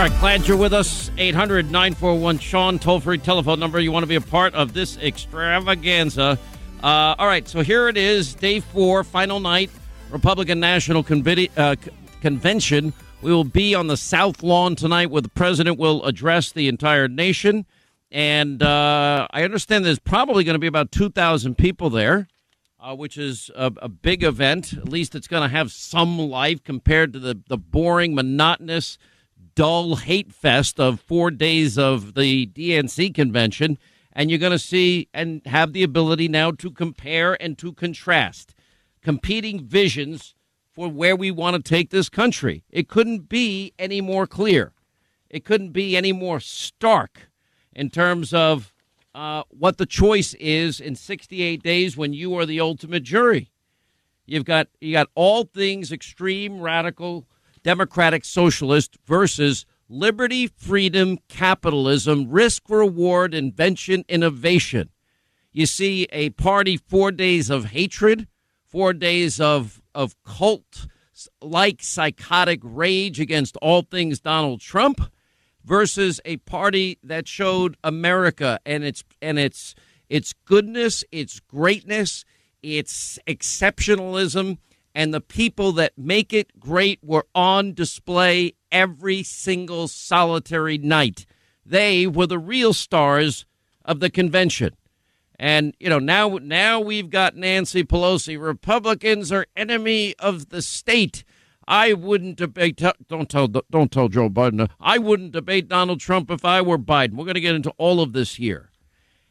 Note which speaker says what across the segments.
Speaker 1: All right, glad you're with us. 800 941 Sean, toll free telephone number. You want to be a part of this extravaganza. Uh, all right, so here it is, day four, final night, Republican National Conveni- uh, Convention. We will be on the South Lawn tonight where the president will address the entire nation. And uh, I understand there's probably going to be about 2,000 people there, uh, which is a, a big event. At least it's going to have some life compared to the, the boring, monotonous, dull hate fest of four days of the DNC convention. And you're going to see and have the ability now to compare and to contrast competing visions for where we want to take this country. It couldn't be any more clear. It couldn't be any more stark in terms of uh, what the choice is in 68 days when you are the ultimate jury. You've got you got all things extreme, radical, democratic, socialist versus liberty, freedom, capitalism, risk, reward, invention, innovation. You see a party four days of hatred, four days of of cult like psychotic rage against all things Donald Trump versus a party that showed America and its and its its goodness, its greatness, its exceptionalism, and the people that make it great were on display every single solitary night. They were the real stars of the convention. And you know now now we've got Nancy Pelosi. Republicans are enemy of the state. I wouldn't debate. Don't tell. Don't tell Joe Biden. I wouldn't debate Donald Trump if I were Biden. We're going to get into all of this here,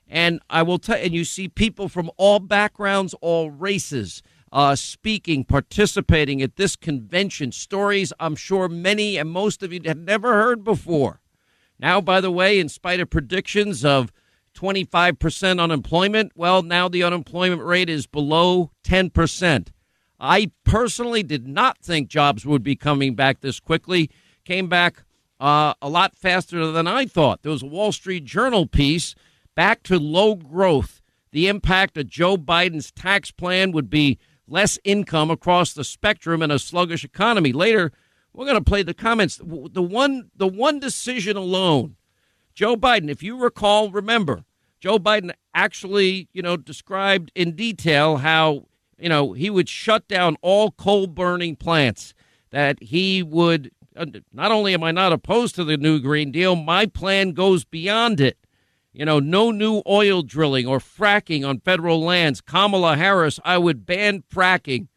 Speaker 1: and I will tell. And you see people from all backgrounds, all races, uh, speaking, participating at this convention. Stories I'm sure many and most of you had never heard before. Now, by the way, in spite of predictions of 25% unemployment, well, now the unemployment rate is below 10%. I personally did not think jobs would be coming back this quickly. Came back uh, a lot faster than I thought. There was a Wall Street Journal piece back to low growth. The impact of Joe Biden's tax plan would be less income across the spectrum in a sluggish economy. Later, we're going to play the comments. The one, the one decision alone, Joe Biden. If you recall, remember, Joe Biden actually, you know, described in detail how you know, he would shut down all coal burning plants, that he would. Uh, not only am I not opposed to the new Green Deal, my plan goes beyond it. You know, no new oil drilling or fracking on federal lands. Kamala Harris, I would ban fracking.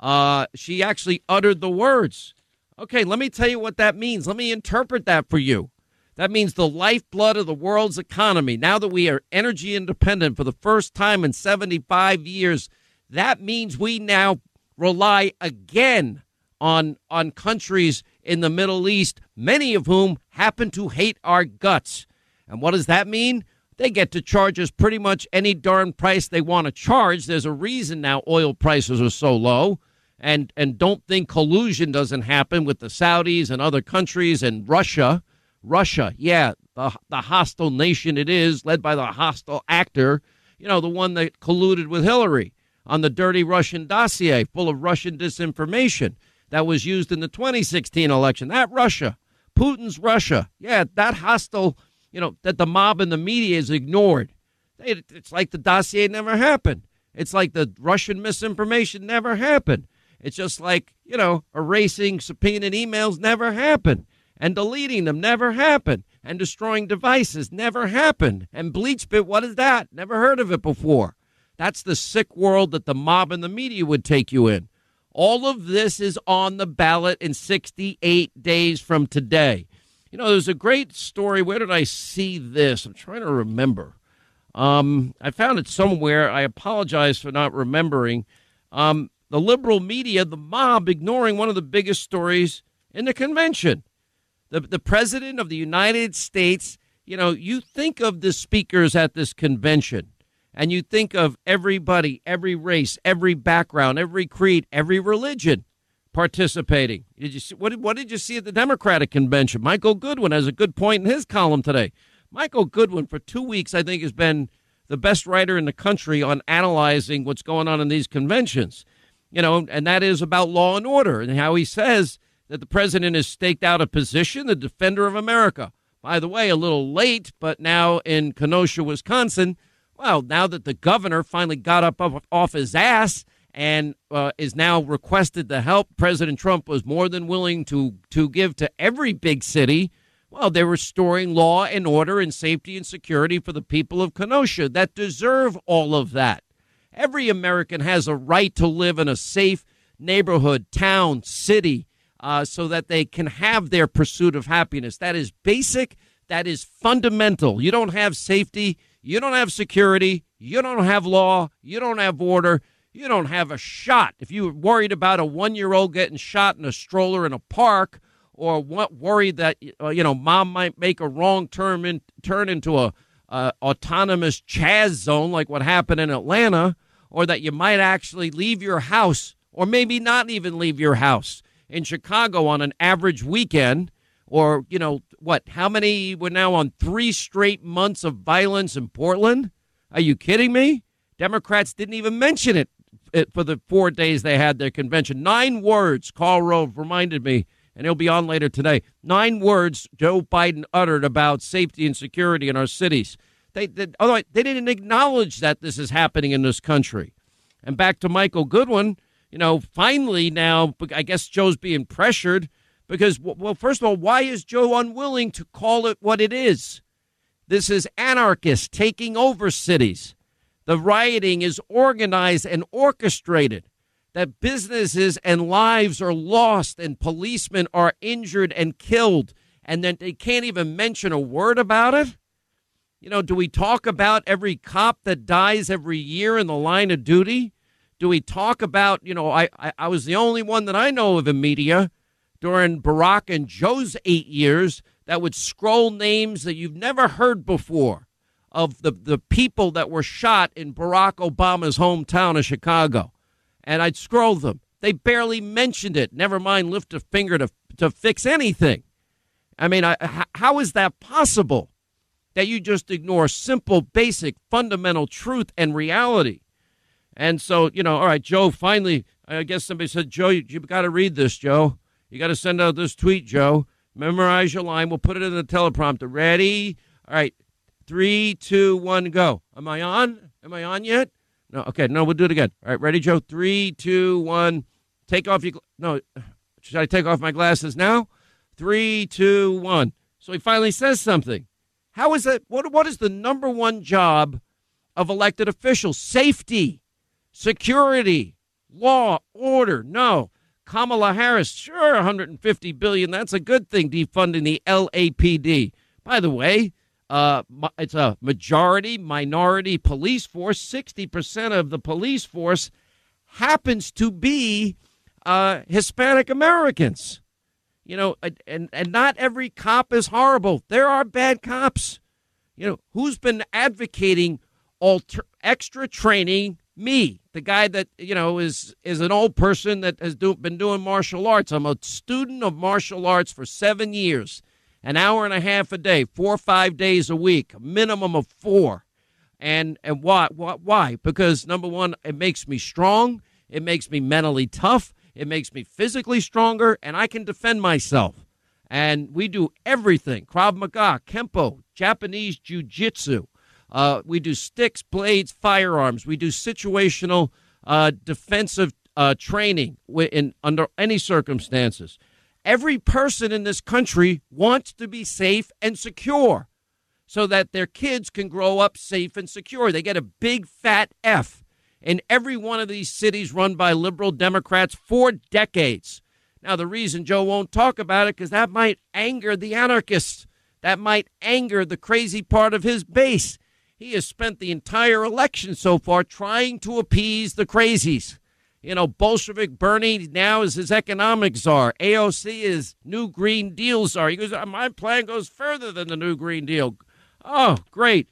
Speaker 1: Uh, she actually uttered the words. Okay, let me tell you what that means. Let me interpret that for you. That means the lifeblood of the world's economy. Now that we are energy independent for the first time in 75 years, that means we now rely again on on countries in the Middle East, many of whom happen to hate our guts. And what does that mean? They get to charge us pretty much any darn price they want to charge. There's a reason now oil prices are so low. And and don't think collusion doesn't happen with the Saudis and other countries and Russia. Russia, yeah, the the hostile nation it is, led by the hostile actor, you know, the one that colluded with Hillary on the dirty Russian dossier full of Russian disinformation that was used in the 2016 election. That Russia, Putin's Russia, yeah, that hostile, you know, that the mob and the media is ignored. It's like the dossier never happened. It's like the Russian misinformation never happened. It's just like, you know, erasing subpoenaed emails never happened. And deleting them never happened. And destroying devices never happened. And BleachBit, what is that? Never heard of it before. That's the sick world that the mob and the media would take you in. All of this is on the ballot in 68 days from today. You know, there's a great story. Where did I see this? I'm trying to remember. Um, I found it somewhere. I apologize for not remembering. Um, the liberal media, the mob, ignoring one of the biggest stories in the convention. The, the president of the United States, you know, you think of the speakers at this convention and you think of everybody, every race, every background, every creed, every religion participating. Did you see, what, did, what did you see at the Democratic convention? Michael Goodwin has a good point in his column today. Michael Goodwin, for two weeks, I think, has been the best writer in the country on analyzing what's going on in these conventions. You know, and that is about law and order and how he says that the president has staked out a position, the defender of America. By the way, a little late, but now in Kenosha, Wisconsin, well, now that the governor finally got up off his ass and uh, is now requested the help President Trump was more than willing to to give to every big city. Well, they're restoring law and order and safety and security for the people of Kenosha that deserve all of that. Every American has a right to live in a safe neighborhood, town, city, uh, so that they can have their pursuit of happiness. That is basic. That is fundamental. You don't have safety. You don't have security. You don't have law. You don't have order you don't have a shot. If you're worried about a one year old getting shot in a stroller in a park, or worried that uh, you know mom might make a wrong turn in, turn into a uh, autonomous Chaz zone like what happened in Atlanta, or that you might actually leave your house, or maybe not even leave your house in Chicago on an average weekend, or you know what? How many? We're now on three straight months of violence in Portland. Are you kidding me? Democrats didn't even mention it, for the four days they had their convention. Nine words, Karl Rove reminded me, and he'll be on later today. Nine words Joe Biden uttered about safety and security in our cities. They, they, they didn't acknowledge that this is happening in this country. And back to Michael Goodwin, you know, finally now, I guess Joe's being pressured because, well, first of all, why is Joe unwilling to call it what it is? This is anarchists taking over cities. The rioting is organized and orchestrated. That businesses and lives are lost and policemen are injured and killed, and then they can't even mention a word about it? You know, do we talk about every cop that dies every year in the line of duty? Do we talk about, you know, I, I, I was the only one that I know of in media during Barack and Joe's eight years that would scroll names that you've never heard before of the, the people that were shot in Barack Obama's hometown of Chicago. And I'd scroll them. They barely mentioned it, never mind lift a finger to, to fix anything. I mean, I, how is that possible that you just ignore simple, basic, fundamental truth and reality? And so, you know, all right, Joe, finally, I guess somebody said, Joe, you, have got to read this, Joe. You got to send out this tweet, Joe. Memorize your line. We'll put it in the teleprompter. Ready? All right. Three, two, one, go. Am I on? Am I on yet? No. Okay. No, we'll do it again. All right. Ready, Joe? Three, two, one. Take off your. No. Should I take off my glasses now? Three, two, one. So he finally says something. How is that? What, what is the number one job of elected officials? Safety, security, law, order. No. Kamala Harris, sure, 150 billion. That's a good thing, defunding the LAPD. By the way, uh, it's a majority minority police force. 60% of the police force happens to be uh, Hispanic Americans. You know, and, and not every cop is horrible. There are bad cops. You know, who's been advocating alter, extra training? Me, the guy that, you know, is, is an old person that has do, been doing martial arts. I'm a student of martial arts for seven years an hour and a half a day, four or five days a week, a minimum of four. And and why? Why? Because number one, it makes me strong. It makes me mentally tough. It makes me physically stronger, and I can defend myself. And we do everything: Krav Maga, Kempo, Japanese Jiu-Jitsu. Uh, we do sticks, blades, firearms. We do situational uh, defensive uh, training in under any circumstances. Every person in this country wants to be safe and secure so that their kids can grow up safe and secure. They get a big fat F in every one of these cities run by liberal Democrats for decades. Now, the reason Joe won't talk about it because that might anger the anarchists. That might anger the crazy part of his base. He has spent the entire election so far trying to appease the crazies you know, Bolshevik Bernie now is his economic czar. AOC is New Green Deal czar. He goes, my plan goes further than the New Green Deal. Oh, great.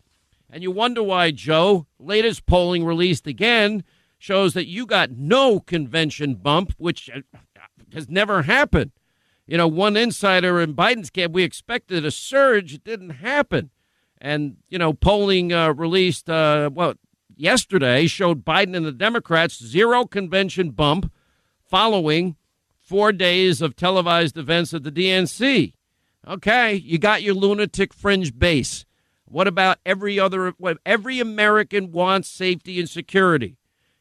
Speaker 1: And you wonder why, Joe, latest polling released again shows that you got no convention bump, which uh, has never happened. You know, one insider in Biden's camp, we expected a surge. It didn't happen. And, you know, polling uh, released, uh, well, yesterday showed Biden and the Democrats zero convention bump following four days of televised events at the DNC. Okay, you got your lunatic fringe base. What about every other? Every American wants safety and security.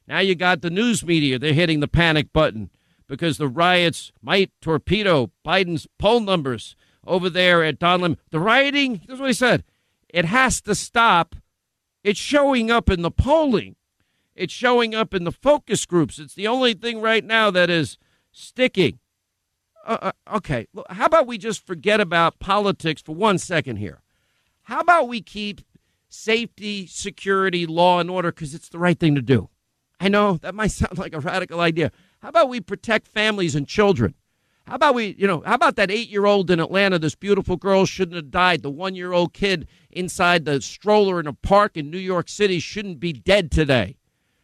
Speaker 1: Now you got the news media. They're hitting the panic button because the riots might torpedo Biden's poll numbers over there at Donlin. The rioting, here's what he said it has to stop. It's showing up in the polling, it's showing up in the focus groups. It's the only thing right now that is sticking. Uh, uh, okay, how about we just forget about politics for one second here? How about we keep safety, security, law, and order because it's the right thing to do? I know that might sound like a radical idea. How about we protect families and children? How about we, you know, how about that eight year old in Atlanta? This beautiful girl shouldn't have died. The one year old kid inside the stroller in a park in New York City shouldn't be dead today.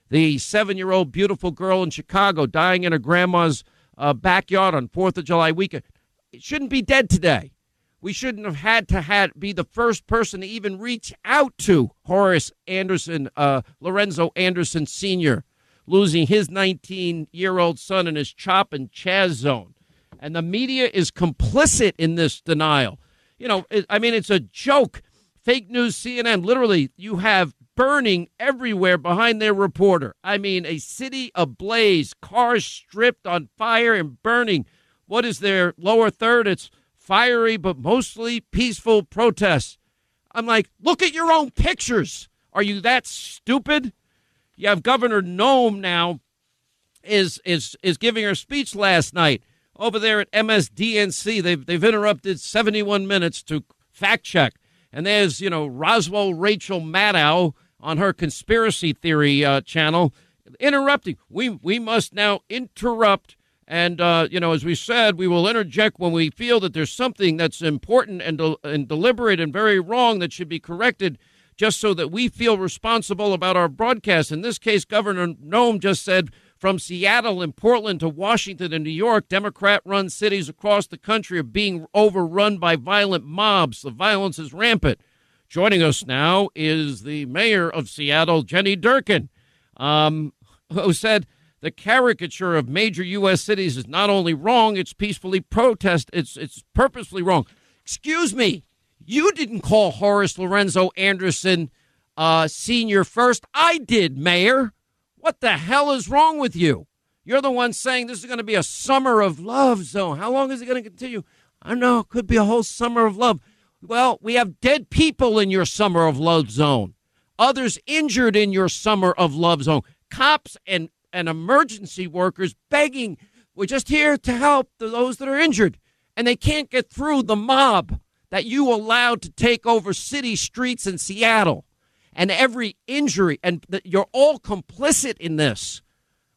Speaker 1: The seven year old beautiful girl in Chicago dying in her grandma's uh, backyard on 4th of July weekend it shouldn't be dead today. We shouldn't have had to had, be the first person to even reach out to Horace Anderson, uh, Lorenzo Anderson Sr., losing his 19 year old son in his chop and chaz zone. And the media is complicit in this denial. You know, it, I mean, it's a joke. Fake news CNN, literally, you have burning everywhere behind their reporter. I mean, a city ablaze, cars stripped on fire and burning. What is their lower third? It's fiery but mostly peaceful protests. I'm like, look at your own pictures. Are you that stupid? You have Governor Noem now is is is giving her speech last night over there at MSDNC. They've they've interrupted 71 minutes to fact check, and there's you know Roswell Rachel Maddow on her conspiracy theory uh, channel interrupting. We we must now interrupt. And uh, you know, as we said, we will interject when we feel that there's something that's important and, and deliberate and very wrong that should be corrected just so that we feel responsible about our broadcast. In this case, Governor Noem just said from Seattle and Portland to Washington and New York, Democrat run cities across the country are being overrun by violent mobs. The violence is rampant. Joining us now is the mayor of Seattle, Jenny Durkan, um, who said the caricature of major U.S. cities is not only wrong, it's peacefully protest, it's, it's purposefully wrong. Excuse me, you didn't call Horace Lorenzo Anderson uh, senior first. I did, Mayor. What the hell is wrong with you? You're the one saying this is going to be a summer of love zone. How long is it going to continue? I don't know. It could be a whole summer of love. Well, we have dead people in your summer of love zone, others injured in your summer of love zone, cops and, and emergency workers begging, we're just here to help those that are injured. And they can't get through the mob that you allowed to take over city streets in Seattle and every injury, and you're all complicit in this.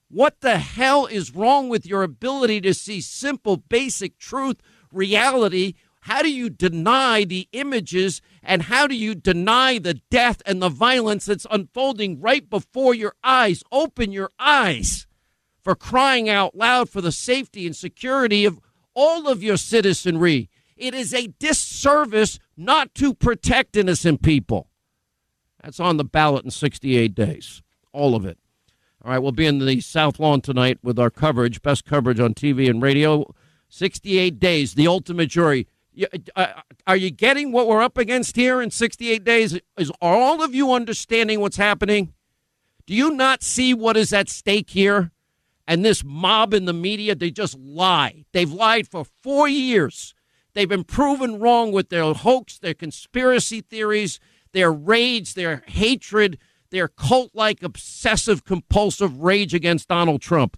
Speaker 1: What the hell is wrong with your ability to see simple, basic truth, reality? How do you deny the images and how do you deny the death and the violence that's unfolding right before your eyes? Open your eyes for crying out loud for the safety and security of all of your citizenry. It is a disservice not to protect innocent people. That's on the ballot in 68 days. All of it. All right, we'll be in the South Lawn tonight with our coverage, best coverage on TV and radio. 68 days, the ultimate jury. Uh, are you getting what we're up against here in 68 days? Is are all of you understanding what's happening? Do you not see what is at stake here? And this mob in the media, they just lie. They've lied for four years. They've been proven wrong with their hoax, their conspiracy theories, their rage, their hatred, their cult like obsessive compulsive rage against Donald Trump.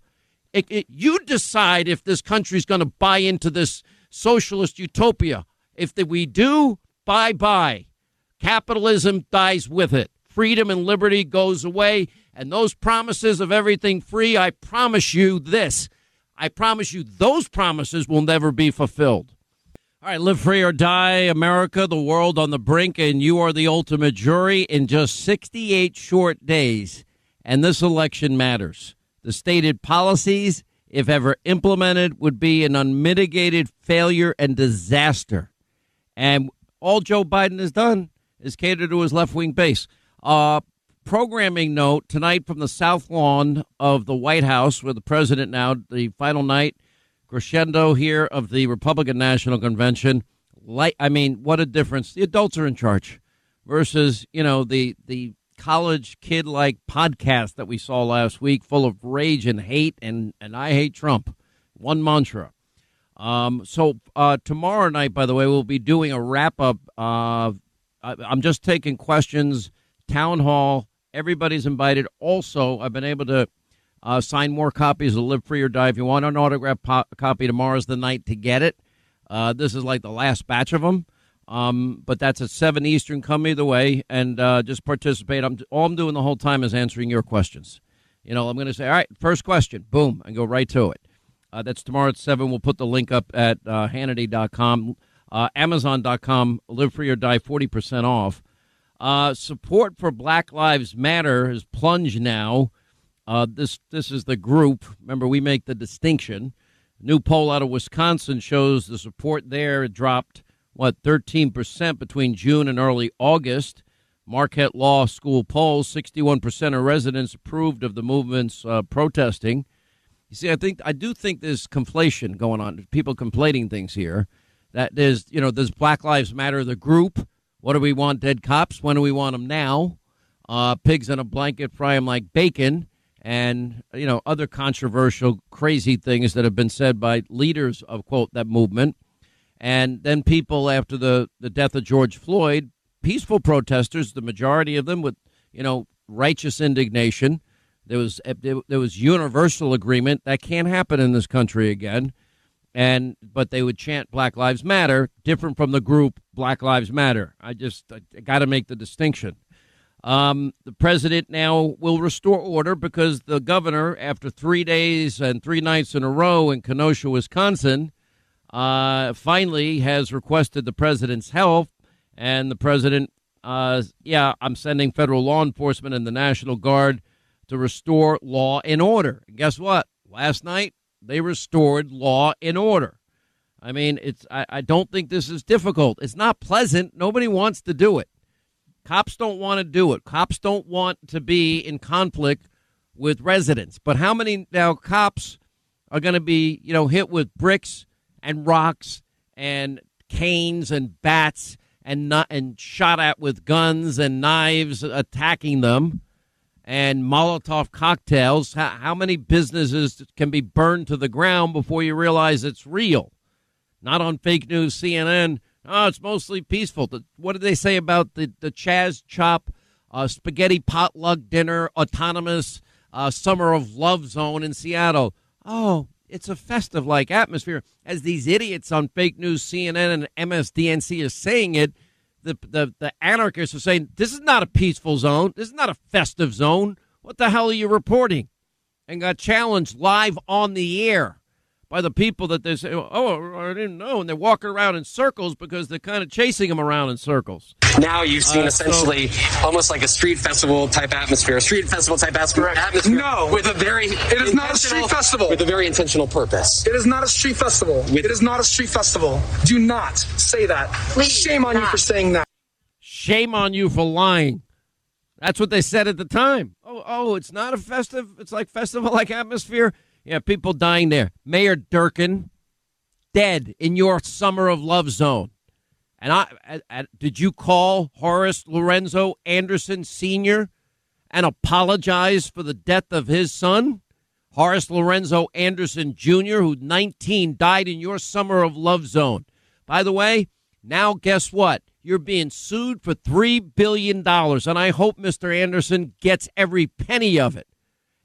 Speaker 1: It, it, you decide if this country is going to buy into this socialist utopia. If the, we do, bye bye. Capitalism dies with it. Freedom and liberty goes away. And those promises of everything free, I promise you this. I promise you those promises will never be fulfilled. All right, live free or die, America, the world on the brink, and you are the ultimate jury in just 68 short days. And this election matters. The stated policies, if ever implemented, would be an unmitigated failure and disaster. And all Joe Biden has done is cater to his left wing base. Uh, programming note tonight from the South Lawn of the White House, where the president now, the final night crescendo here of the Republican National Convention. Like, I mean, what a difference! The adults are in charge versus you know the the college kid like podcast that we saw last week, full of rage and hate and and I hate Trump. One mantra. Um, so uh, tomorrow night, by the way, we'll be doing a wrap up. Uh, I'm just taking questions. Town hall. Everybody's invited. Also, I've been able to uh, sign more copies of Live Free or Die. If you want an autograph po- copy, tomorrow's the night to get it. Uh, this is like the last batch of them. Um, but that's at 7 Eastern. Come either way and uh, just participate. I'm, all I'm doing the whole time is answering your questions. You know, I'm going to say, all right, first question, boom, and go right to it. Uh, that's tomorrow at 7. We'll put the link up at uh, Hannity.com, uh, Amazon.com, Live Free or Die, 40% off. Uh, support for Black Lives Matter has plunged now. Uh, this this is the group. Remember, we make the distinction. New poll out of Wisconsin shows the support there dropped what 13 percent between June and early August. Marquette Law School poll: 61 percent of residents approved of the movement's uh, protesting. You see, I think I do think there's conflation going on. People conflating things here. That there's you know, does Black Lives Matter the group? What do we want? Dead cops? When do we want them now? Uh, pigs in a blanket, fry them like bacon and you know other controversial crazy things that have been said by leaders of quote that movement. And then people after the the death of George Floyd peaceful protesters the majority of them with you know righteous indignation. There was eh, there was universal agreement that can't happen in this country again. And but they would chant black lives matter different from the group black lives matter. I just got to make the distinction um, the president now will restore order because the governor, after three days and three nights in a row in Kenosha, Wisconsin, uh, finally has requested the president's help. And the president, uh, yeah, I'm sending federal law enforcement and the National Guard to restore law and order. And guess what? Last night, they restored law and order. I mean, it's. I, I don't think this is difficult. It's not pleasant. Nobody wants to do it. Cops don't want to do it. Cops don't want to be in conflict with residents. But how many now cops are going to be, you know, hit with bricks and rocks and canes and bats and not, and shot at with guns and knives attacking them and Molotov cocktails? How, how many businesses can be burned to the ground before you realize it's real? Not on fake news CNN Oh, it's mostly peaceful. what did they say about the, the Chaz Chop uh, spaghetti potluck dinner, autonomous uh, summer of love zone in Seattle? Oh, it's a festive like atmosphere. As these idiots on fake news, CNN and MSDNC are saying it, the, the, the anarchists are saying this is not a peaceful zone. This is not a festive zone. What the hell are you reporting? And got challenged live on the air by the people that they say, oh, I didn't know. And they're walking around in circles because they're kind of chasing them around in circles.
Speaker 2: Now you've seen uh, essentially so, almost like a street festival type atmosphere, a street festival type atmosphere.
Speaker 3: No.
Speaker 2: With a very.
Speaker 3: It is not a street festival.
Speaker 2: With a very intentional purpose.
Speaker 3: It is not a street festival. With, it is not a street festival. Do not say that. Please Shame on not. you for saying that.
Speaker 1: Shame on you for lying. That's what they said at the time. Oh, oh, it's not a festive. It's like festival like atmosphere. Yeah, people dying there. Mayor Durkan dead in your summer of love zone. And I, I, I, did you call Horace Lorenzo Anderson Sr. and apologize for the death of his son? Horace Lorenzo Anderson Jr., who 19 died in your summer of love zone. By the way, now guess what? You're being sued for $3 billion. And I hope Mr. Anderson gets every penny of it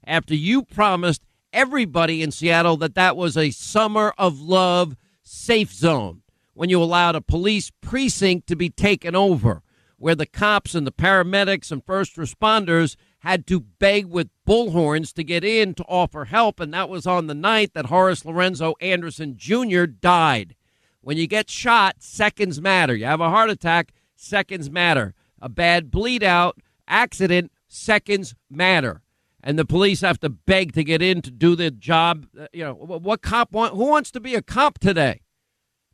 Speaker 1: after you promised everybody in Seattle that that was a summer of love safe zone when you allowed a police precinct to be taken over, where the cops and the paramedics and first responders had to beg with bullhorns to get in to offer help. And that was on the night that Horace Lorenzo Anderson Jr. died. When you get shot, seconds matter. You have a heart attack, seconds matter. A bad bleed out, accident, seconds matter and the police have to beg to get in to do their job. Uh, you know, what cop want? Who wants to be a cop today?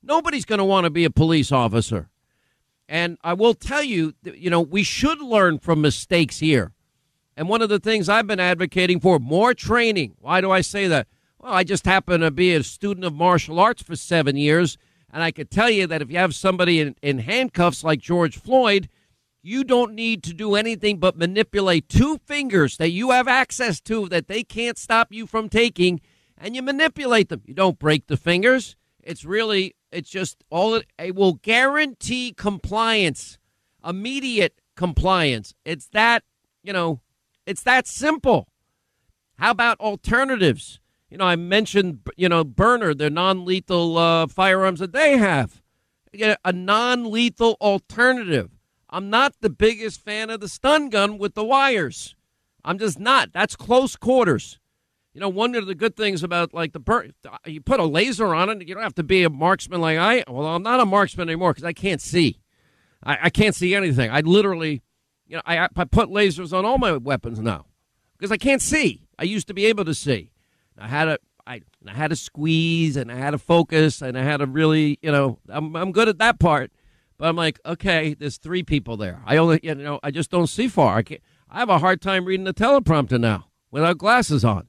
Speaker 1: Nobody's going to want to be a police officer. And I will tell you, you know, we should learn from mistakes here. And one of the things I've been advocating for more training. Why do I say that? Well, I just happen to be a student of martial arts for seven years, and I could tell you that if you have somebody in, in handcuffs like George Floyd, you don't need to do anything but manipulate two fingers that you have access to that they can't stop you from taking, and you manipulate them. You don't break the fingers. It's really, it's just all it, it will guarantee compliance, immediate compliance. It's that, you know, it's that simple. How about alternatives? You know, I mentioned, you know, Byrna, the non lethal uh, firearms that they have. you know, A non lethal alternative. I'm not the biggest fan of the stun gun with the wires. I'm just not. That's close quarters. You know, one of the good things about like the Byrna, uh, you put a laser on it. You don't have to be a marksman like I. Well, I'm not a marksman anymore because I can't see. I, I, can't see anything. I literally, you know, I, I put lasers on all my weapons now because I can't see. I used to be able to see. I had a I, I had to squeeze and I had to focus and I had to really, you know, I'm, I'm good at that part. But I'm like, okay, there's three people there. I only, you know, I just don't see far. I can't. I have a hard time reading the teleprompter now without glasses on.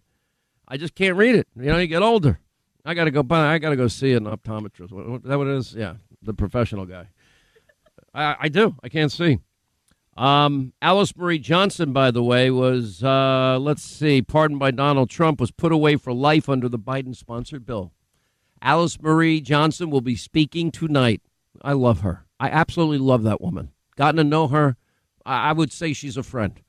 Speaker 1: I just can't read it. You know, you get older. I got to go buy. I got to go see an optometrist. What, what, that what it is? Yeah, the professional guy. I, I do. I can't see. Um, Alice Marie Johnson, by the way, was, uh, let's see, pardoned by Donald Trump, was put away for life under the Biden sponsored bill. Alice Marie Johnson will be speaking tonight. I love her. I absolutely love that woman. Gotten to know her. I, would say she's a friend.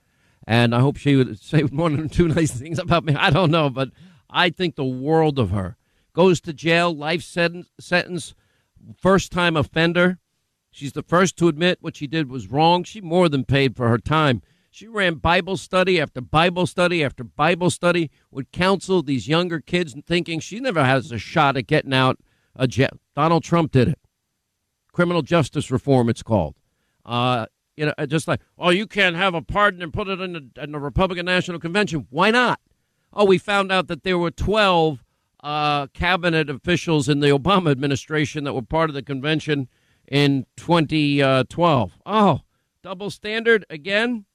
Speaker 1: And I hope she would say one or two nice things about me. I don't know, but I think the world of her. Goes to jail, life sentence, sentence first time offender. She's the first to admit what she did was wrong. She more than paid for her time. She ran Bible study after Bible study after Bible study, would counsel these younger kids thinking she never has a shot at getting out of jail. Donald Trump did it. Criminal justice reform, it's called. Uh, you know, just like, oh, you can't have a pardon and put it in the, in the Republican National Convention. Why not? Oh, we found out that there were 12 uh, cabinet officials in the Obama administration that were part of the convention in 2012. Oh, double standard again?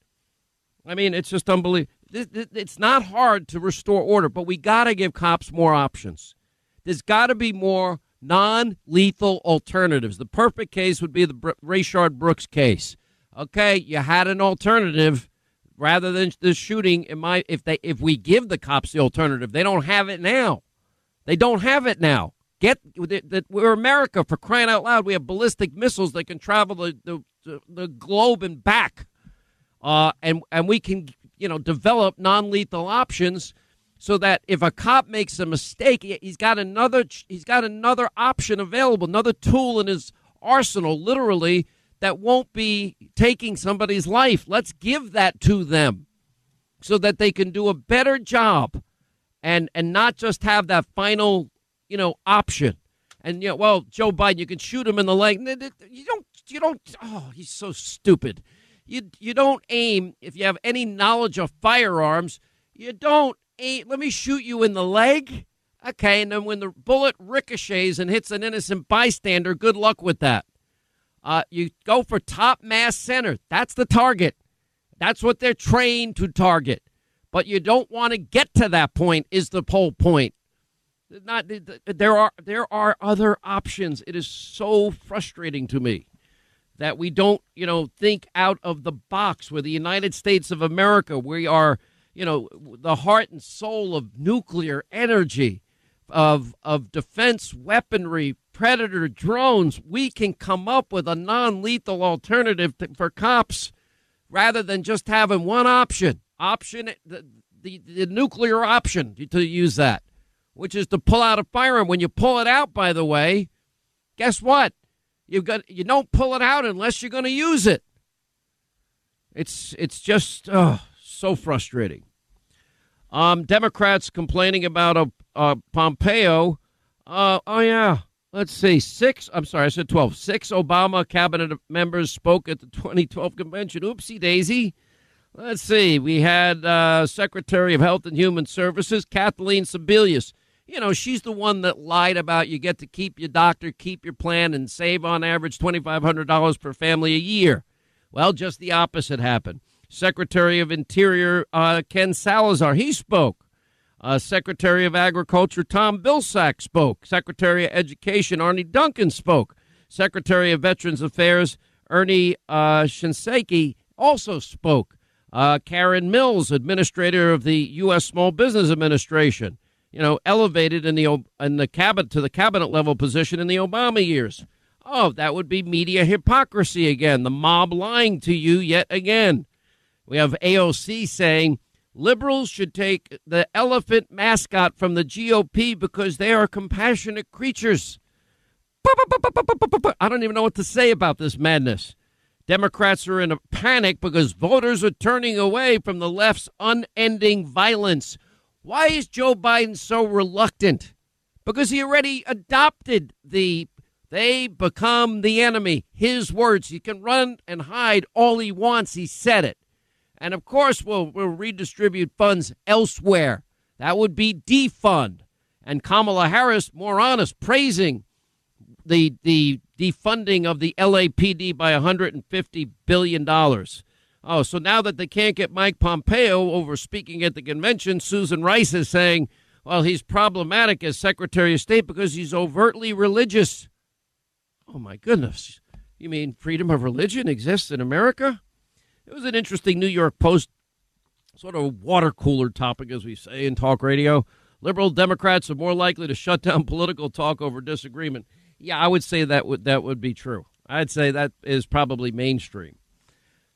Speaker 1: I mean, it's just unbelievable. It's not hard to restore order, but we got to give cops more options. There's got to be more non lethal alternatives. The perfect case would be the Rayshard Brooks case. Okay, you had an alternative rather than the shooting. In my, if they if we give the cops the alternative, they don't have it now. They don't have it now. Get that we're America for crying out loud. We have ballistic missiles that can travel the the, the globe and back, uh, and and we can you know develop non lethal options so that if a cop makes a mistake, he's got another he's got another option available, another tool in his arsenal, literally that won't be taking somebody's life. Let's give that to them so that they can do a better job and and not just have that final you know, option. And know, well, Joe Biden, you can shoot him in the leg. You don't. You don't. Oh, he's so stupid. You you don't aim if you have any knowledge of firearms. You don't Let me shoot you in the leg. Okay, and then when the bullet ricochets and hits an innocent bystander, good luck with that. Uh, you go for top mass center. That's the target. That's what they're trained to target. But you don't want to get to that point. Is the whole point? Not there are there are other options. It is so frustrating to me that we don't, you know, think out of the box. We're the United States of America. We are, you know, the heart and soul of nuclear energy, of of defense weaponry, predator drones. We can come up with a non-lethal alternative to, for cops rather than just having one option. Option the, the, the nuclear option to use that which is to pull out a firearm. When you pull it out, by the way, guess what? You've got you don't pull it out unless you're going to use it. It's it's just oh, so frustrating. Um, Democrats complaining about a, a Pompeo. Uh, oh yeah, let's see. Six. I'm sorry, I said twelve. Six Obama cabinet members spoke at the 2012 convention. Oopsie daisy. Let's see. We had uh, Secretary of Health and Human Services Kathleen Sebelius you know, she's the one that lied about you get to keep your doctor, keep your plan, and save on average $2,500 per family a year. Well, just the opposite happened. Secretary of Interior uh, Ken Salazar, he spoke. Uh, Secretary of Agriculture Tom Vilsack spoke. Secretary of Education Arne Duncan spoke. Secretary of Veterans Affairs Ernie uh, Shinseki also spoke. Uh, Karen Mills, administrator of the U.S. Small Business Administration, you know, elevated in the in the cabinet to the cabinet level position in the Obama years. Oh, that would be media hypocrisy again. The mob lying to you yet again. We have AOC saying liberals should take the elephant mascot from the GOP because they are compassionate creatures. I don't even know what to say about this madness. Democrats are in a panic because voters are turning away from the left's unending violence. Why is Joe Biden so reluctant? Because he already adopted the they become the enemy. His words. He can run and hide all he wants. He said it. And of course, we'll, we'll redistribute funds elsewhere. That would be defund. And Kamala Harris, more honest, praising the the defunding of the LAPD by 150 billion dollars. Oh, so now that they can't get Mike Pompeo over speaking at the convention, Susan Rice is saying, well, he's problematic as Secretary of State because he's overtly religious. Oh my goodness. You mean freedom of religion exists in America? It was an interesting New York Post sort of water cooler topic, as we say in talk radio. Liberal Democrats are more likely to shut down political talk over disagreement. Yeah, I would say that would that would be true. I'd say that is probably mainstream.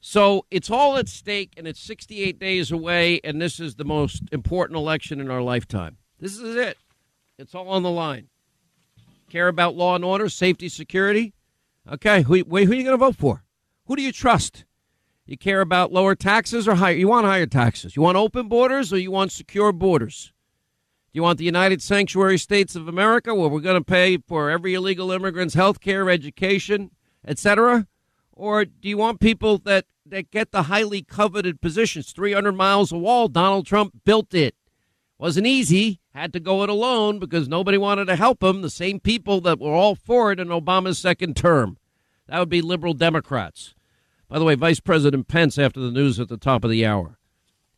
Speaker 1: So it's all at stake, and it's 68 days away, and this is the most important election in our lifetime. This is it. It's all on the line. Care about law and order, safety, security? Okay, who, who are you going to vote for? Who do you trust? You care about lower taxes or higher? You want higher taxes? You want open borders or you want secure borders? Do you want the United Sanctuary States of America where we're going to pay for every illegal immigrant's health care, education, etc.? Or do you want people that, that get the highly coveted positions? 300 miles of wall, Donald Trump built it. Wasn't easy, had to go it alone because nobody wanted to help him. The same people that were all for it in Obama's second term. That would be liberal Democrats. By the way, Vice President Pence after the news at the top of the hour.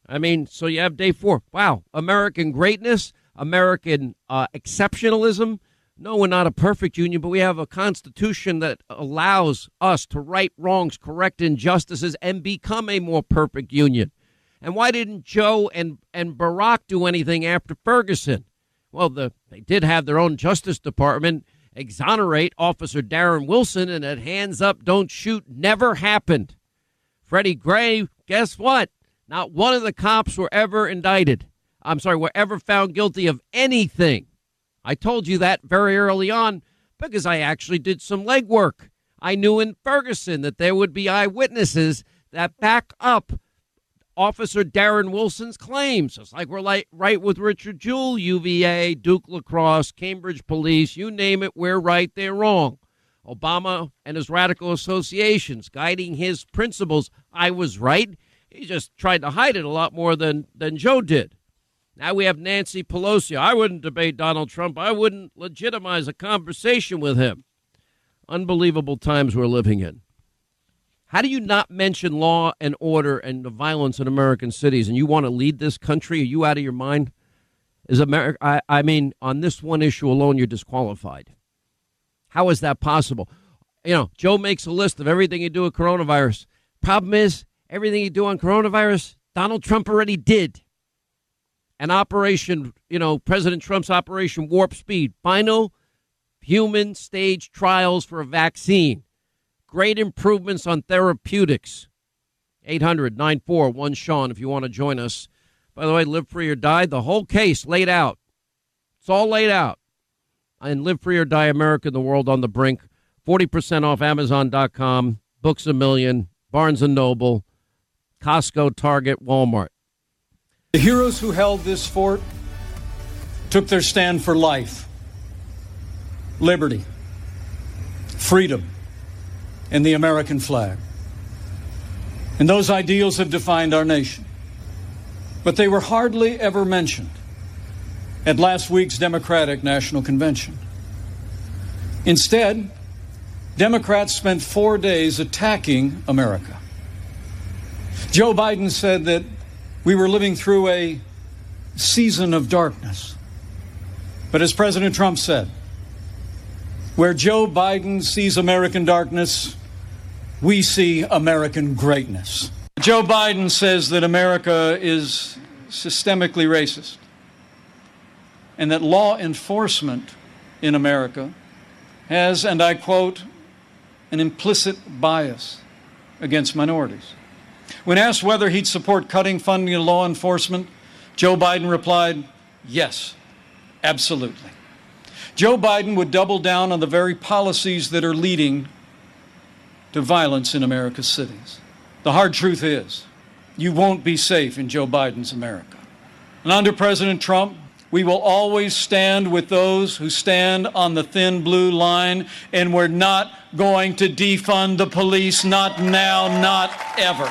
Speaker 1: I mean, so you have day four. Wow, American greatness, American uh, exceptionalism. No, we're not a perfect union, but we have a constitution that allows us to right wrongs, correct injustices, and become a more perfect union. And why didn't Joe and, and Barack do anything after Ferguson? Well, the, they did have their own Justice Department exonerate Officer Darren Wilson, and that hands up, don't shoot never happened. Freddie Gray, guess what? Not one of the cops were ever indicted. I'm sorry, were ever found guilty of anything. I told you that very early on because I actually did some legwork. I knew in Ferguson that there would be eyewitnesses that back up Officer Darren Wilson's claims. It's like we're like right with Richard Jewell, UVA, Duke Lacrosse, Cambridge Police, you name it, we're right, they're wrong. Obama and his radical associations guiding his principles. I was right. He just tried to hide it a lot more than, than Joe did. Now we have Nancy Pelosi. I wouldn't debate Donald Trump. I wouldn't legitimize a conversation with him. Unbelievable times we're living in. How do you not mention law and order and the violence in American cities and you want to lead this country? Are you out of your mind? Is America, I, I mean, on this one issue alone, you're disqualified. How is that possible? You know, Joe makes a list of everything you do with coronavirus. Problem is, everything you do on coronavirus, Donald Trump already did. An operation, you know, President Trump's Operation Warp Speed, final human stage trials for a vaccine Great improvements on therapeutics. 800 941 Sean, if you want to join us. By the way, Live Free or Die, the whole case laid out. It's all laid out. And Live Free or Die America, and the world on the brink. 40% off Amazon.com, Books a Million, Barnes and Noble, Costco, Target, Walmart.
Speaker 4: The heroes who held this fort took their stand for life, liberty, freedom and the American flag. And those ideals have defined our nation. But they were hardly ever mentioned at last week's Democratic National Convention. Instead, Democrats spent four days attacking America. Joe Biden said that we were living through a season of darkness. But as President Trump said, where Joe Biden sees American darkness, we see American greatness. Joe Biden says that America is systemically racist and that law enforcement in America has, and I quote, an implicit bias against minorities. When asked whether he'd support cutting funding to law enforcement, Joe Biden replied, Yes, absolutely. Joe Biden would double down on the very policies that are leading to violence in America's cities. The hard truth is, you won't be safe in Joe Biden's America. And under President Trump, we will always stand with those who stand on the thin blue line, and we're not going to defund the police, not now, not ever.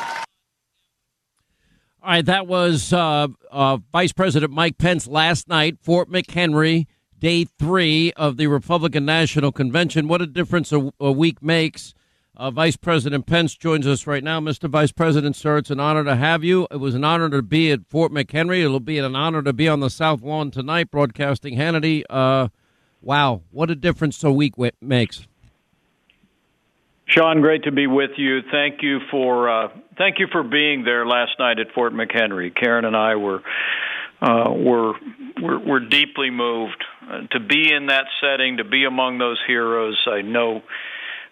Speaker 1: All right, that was uh, uh, Vice President Mike Pence last night, Fort McHenry, day three of the Republican National Convention. What a difference a, a week makes. Uh, Vice President Pence joins us right now. Mr. Vice President, sir, it's an honor to have you. It was an honor to be at Fort McHenry. It'll be an honor to be on the South Lawn tonight broadcasting Hannity. Uh, wow, what a difference a week makes.
Speaker 5: Sean, great to be with you. Thank you for uh, thank you for being there last night at Fort McHenry. Karen and I were uh, were, were were deeply moved uh, to be in that setting, to be among those heroes. I know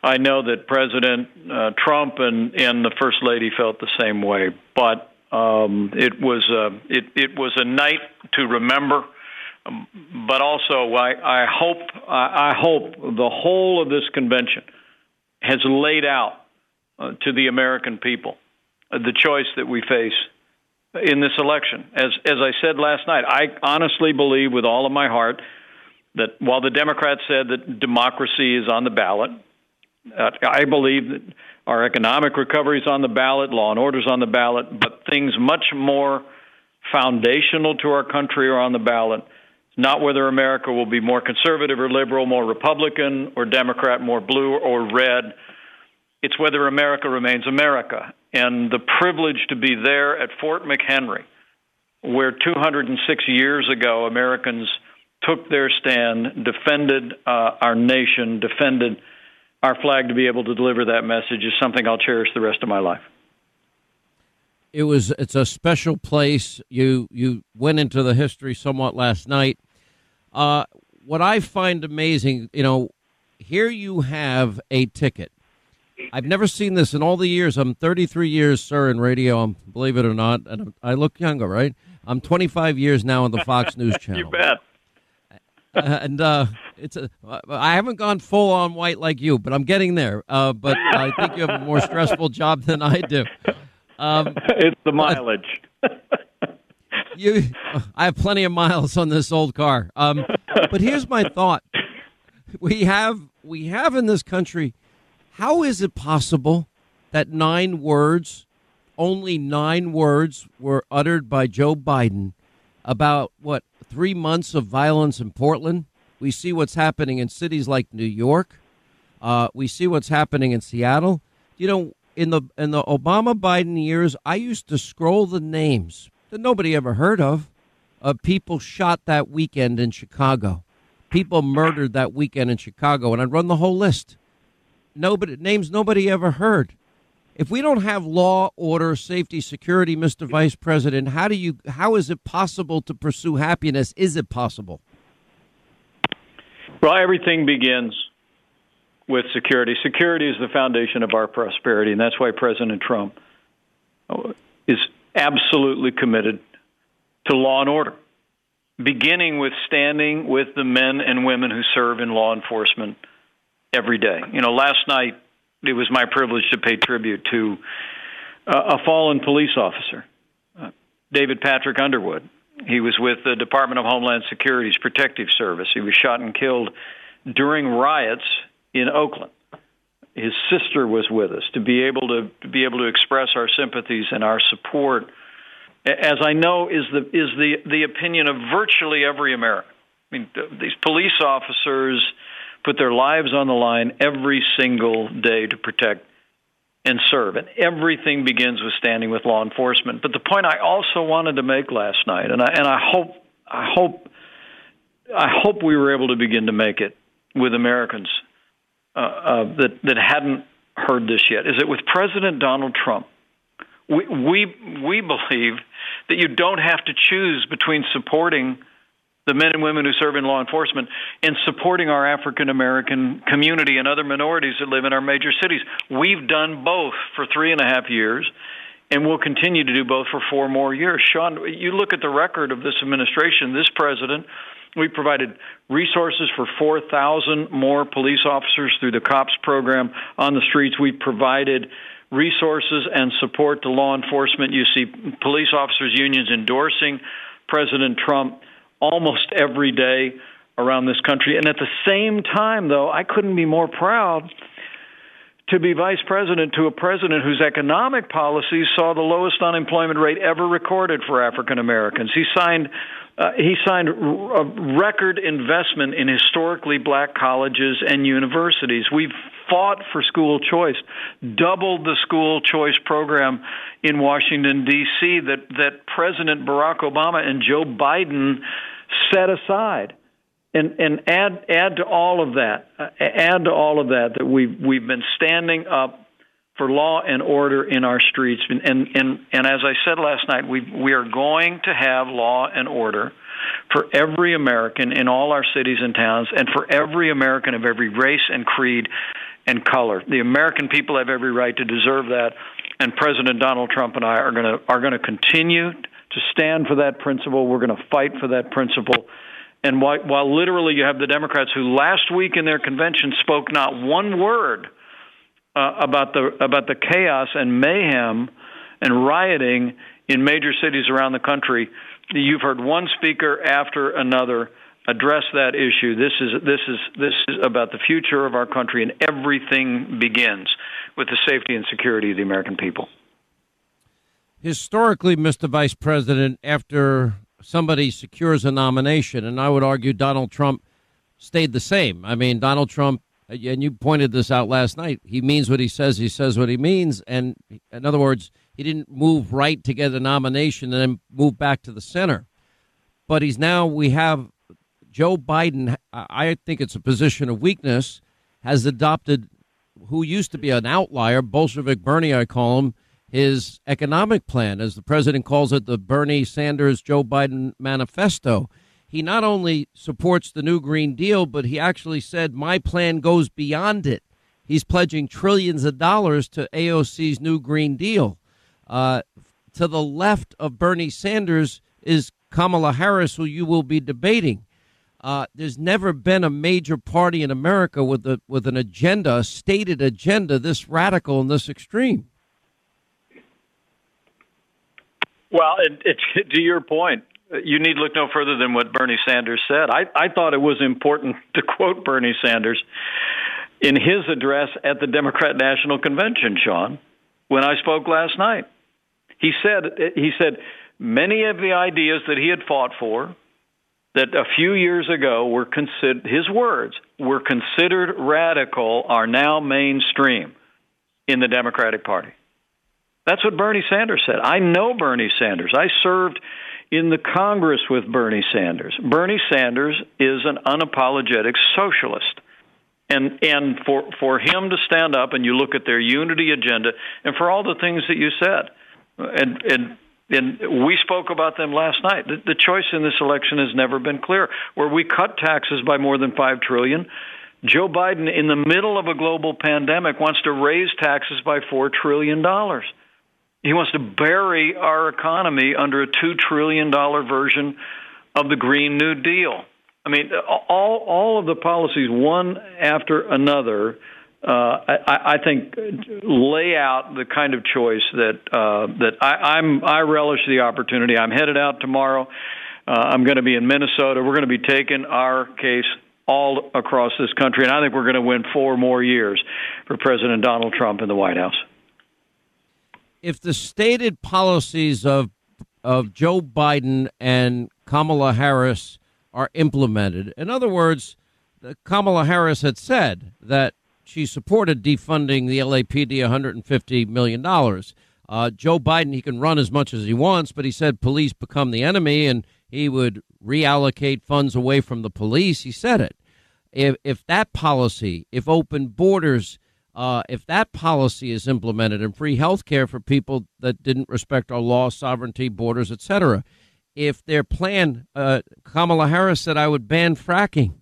Speaker 5: I know that President uh, Trump and and the First Lady felt the same way, but um, it was a it it was a night to remember. Um, but also, I, I hope I, hope the whole of this convention has laid out uh, to the American people uh, the choice that we face in this election. As as I said last night, I honestly believe with all of my heart that while the Democrats said that democracy is on the ballot, uh, I believe that our economic recovery is on the ballot, law and order is on the ballot, but things much more foundational to our country are on the ballot. Not whether America will be more conservative or liberal, more Republican or Democrat, more blue or red. It's whether America remains America. And the privilege to be there at Fort McHenry, where 206 years ago Americans took their stand, defended uh, our nation, defended our flag to be able to deliver that message is something I'll cherish the rest of my life.
Speaker 1: It was it's a special place. You you went into the history somewhat last night. Uh, what I find amazing, you know, here you have a ticket. I've never seen this in all the years. I'm 33 years, sir, in radio. I'm, believe it or not, and I look younger, right? I'm 25 years now on the Fox News Channel.
Speaker 5: you bet.
Speaker 1: Uh, and uh, it's a, I haven't gone full on white like you, but I'm getting there. Uh, but I think you have a more stressful job than I do.
Speaker 5: Um, it's the mileage.
Speaker 1: you, I have plenty of miles on this old car. Um, but here's my thought: we have we have in this country. How is it possible that nine words, only nine words, were uttered by Joe Biden about what three months of violence in Portland? We see what's happening in cities like New York. Uh, we see what's happening in Seattle. You know, in the in the Obama Biden years, I used to scroll the names that nobody ever heard of of people shot that weekend in Chicago, people murdered that weekend in Chicago, and I'd run the whole list. Nobody names nobody ever heard. If we don't have law, order, safety, security, Mr. Vice President, how do you how is it possible to pursue happiness? Is it possible?
Speaker 5: Well, everything begins with security. Security is the foundation of our prosperity, and that's why President Trump is absolutely committed to law and order, beginning with standing with the men and women who serve in law enforcement every day. You know, last night it was my privilege to pay tribute to uh, a fallen police officer, uh, David Patrick Underwood. He was with the Department of Homeland Security's Protective Service. He was shot and killed during riots in Oakland. His sister was with us to be able to, to be able to express our sympathies and our support, as I know is the is the the opinion of virtually every American. I mean, these police officers put their lives on the line every single day to protect and serve. And everything begins with standing with law enforcement. But the point I also wanted to make last night, and I, and I hope I hope I hope we were able to begin to make it with Americans uh, uh, that that hadn't heard this yet, is that with President Donald Trump, we we we believe that you don't have to choose between supporting the men and women who serve in law enforcement and supporting our African American community and other minorities that live in our major cities. We've done both for three and a half years, and we'll continue to do both for four more years. Sean, you look at the record of this administration, this president. We provided resources for 4,000 more police officers through the COPS program on the streets. We provided resources and support to law enforcement. You see police officers' unions endorsing President Trump almost every day around this country. And at the same time, though, I couldn't be more proud to be vice president to a president whose economic policies saw the lowest unemployment rate ever recorded for African Americans. He signed uh, he signed a record investment in historically black colleges and universities. We've fought for school choice, doubled the school choice program in Washington D.C. that that President Barack Obama and Joe Biden set aside. And and add add to all of that, uh, add to all of that that we've we've been standing up for law and order in our streets. And, and, and, and as I said last night, we, we are going to have law and order for every American in all our cities and towns, and for every American of every race and creed and color. The American people have every right to deserve that, and President Donald Trump and I are going to are going to continue to stand for that principle. We're going to fight for that principle. And while, while literally you have the Democrats who last week in their convention spoke not one word uh, about the about the chaos and mayhem and rioting in major cities around the country. You've heard one speaker after another address that issue. This is this is this is about the future of our country, and everything begins with the safety and security of the American people.
Speaker 1: Historically, Mr. Vice President, after somebody secures a nomination, and I would argue Donald Trump stayed the same. I mean, Donald Trump and you pointed this out last night. He means what he says. He says what he means. And in other words, he didn't move right to get a nomination and then move back to the center. But he's now, we have Joe Biden. I think it's a position of weakness, has adopted who used to be an outlier, Bolshevik Bernie, I call him, his economic plan, as the president calls it, the Bernie Sanders Joe Biden manifesto he not only supports the new Green Deal, but he actually said, My plan goes beyond it. He's pledging trillions of dollars to AOC's new Green Deal. Uh, to the left of Bernie Sanders is Kamala Harris, who you will be debating. Uh, there's never been a major party in America with a with an agenda, a stated agenda, this radical and this extreme.
Speaker 5: Well, it, to your point, you need look no further than what Bernie Sanders said. I, I thought it was important to quote Bernie Sanders in his address at the Democrat National Convention, Sean, when I spoke last night. He said he said many of the ideas that he had fought for that a few years ago were considered his words were considered radical are now mainstream in the Democratic Party. That's what Bernie Sanders said. I know Bernie Sanders. I served in the Congress with Bernie Sanders. Bernie Sanders is an unapologetic socialist. And and for for him to stand up and you look at their unity agenda and for all the things that you said and and and we spoke about them last night. The, the choice in this election has never been clear. Where we cut taxes by more than five trillion, Joe Biden, in the middle of a global pandemic, wants to raise taxes by four trillion dollars. He wants to bury our economy under a $2 trillion version of the Green New Deal. I mean, all, all of the policies, one after another, uh, I, I think lay out the kind of choice that uh, that I, I'm I relish the opportunity. I'm headed out tomorrow. Uh, I'm going to be in Minnesota. We're going to be taking our case all across this country, and I think we're going to win four more years for President Donald Trump in the White House
Speaker 1: if the stated policies of of Joe Biden and Kamala Harris are implemented, in other words, Kamala Harris had said that she supported defunding the LAPD 150 million dollars. Uh, Joe Biden, he can run as much as he wants, but he said police become the enemy, and he would reallocate funds away from the police. He said it. If if that policy, if open borders, uh, if that policy is implemented and free health care for people that didn't respect our law, sovereignty, borders, etc., if their plan, uh, Kamala Harris said, I would ban fracking.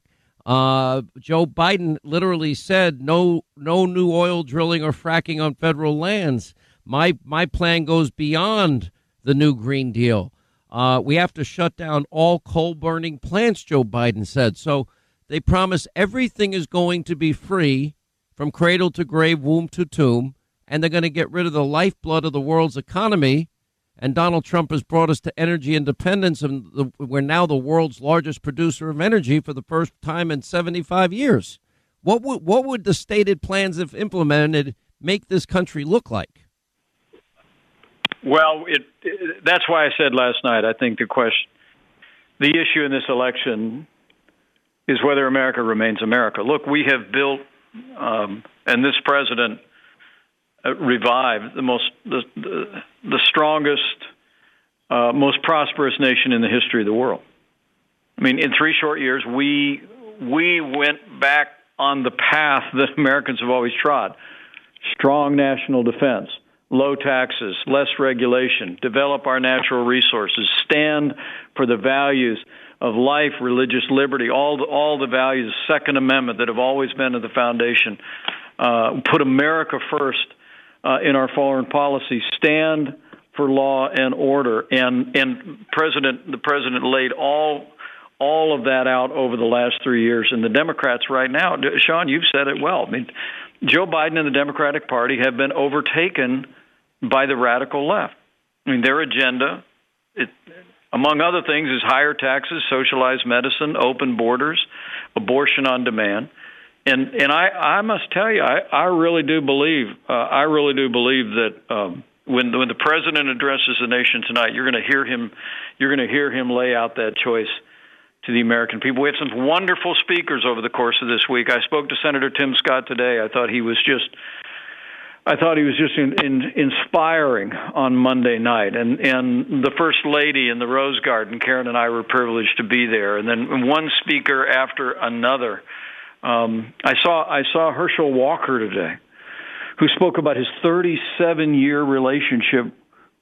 Speaker 1: Uh, Joe Biden literally said no, no new oil drilling or fracking on federal lands. My my plan goes beyond the new Green Deal. Uh, we have to shut down all coal burning plants. Joe Biden said so. They promise everything is going to be free from cradle to grave, womb to tomb, and they're going to get rid of the lifeblood of the world's economy and Donald Trump has brought us to energy independence, and the, we're now the world's largest producer of energy for the first time in 75 years. What would what would the stated plans, if implemented, make this country look like?
Speaker 5: Well, it, it, that's why I said last night. I think the question, the issue in this election, is whether America remains America. Look, we have built, um, and this president uh, revive the most the the, the strongest, uh, most prosperous nation in the history of the world. I mean, in three short years, we we went back on the path that Americans have always trod: strong national defense, low taxes, less regulation, develop our natural resources, stand for the values of life, religious liberty, all the, all the values, Second Amendment that have always been at the foundation. Uh, put America first uh, in our foreign policy stand for law and order, and and President the president laid all all of that out over the last three years. And the Democrats right now, Sean, you've said it well. I mean, Joe Biden and the Democratic Party have been overtaken by the radical left. I mean, their agenda, it, among other things, is higher taxes, socialized medicine, open borders, abortion on demand and and I I must tell you I I really do believe uh, I really do believe that um, when when the president addresses the nation tonight, you're going to hear him you're going to hear him lay out that choice to the American people. We have some wonderful speakers over the course of this week. I spoke to Senator Tim Scott today. I thought he was just I thought he was just in, in, inspiring on Monday night, and and the first lady in the Rose Garden, Karen and I were privileged to be there, and then one speaker after another um, I saw I saw Herschel Walker today, who spoke about his 37 year relationship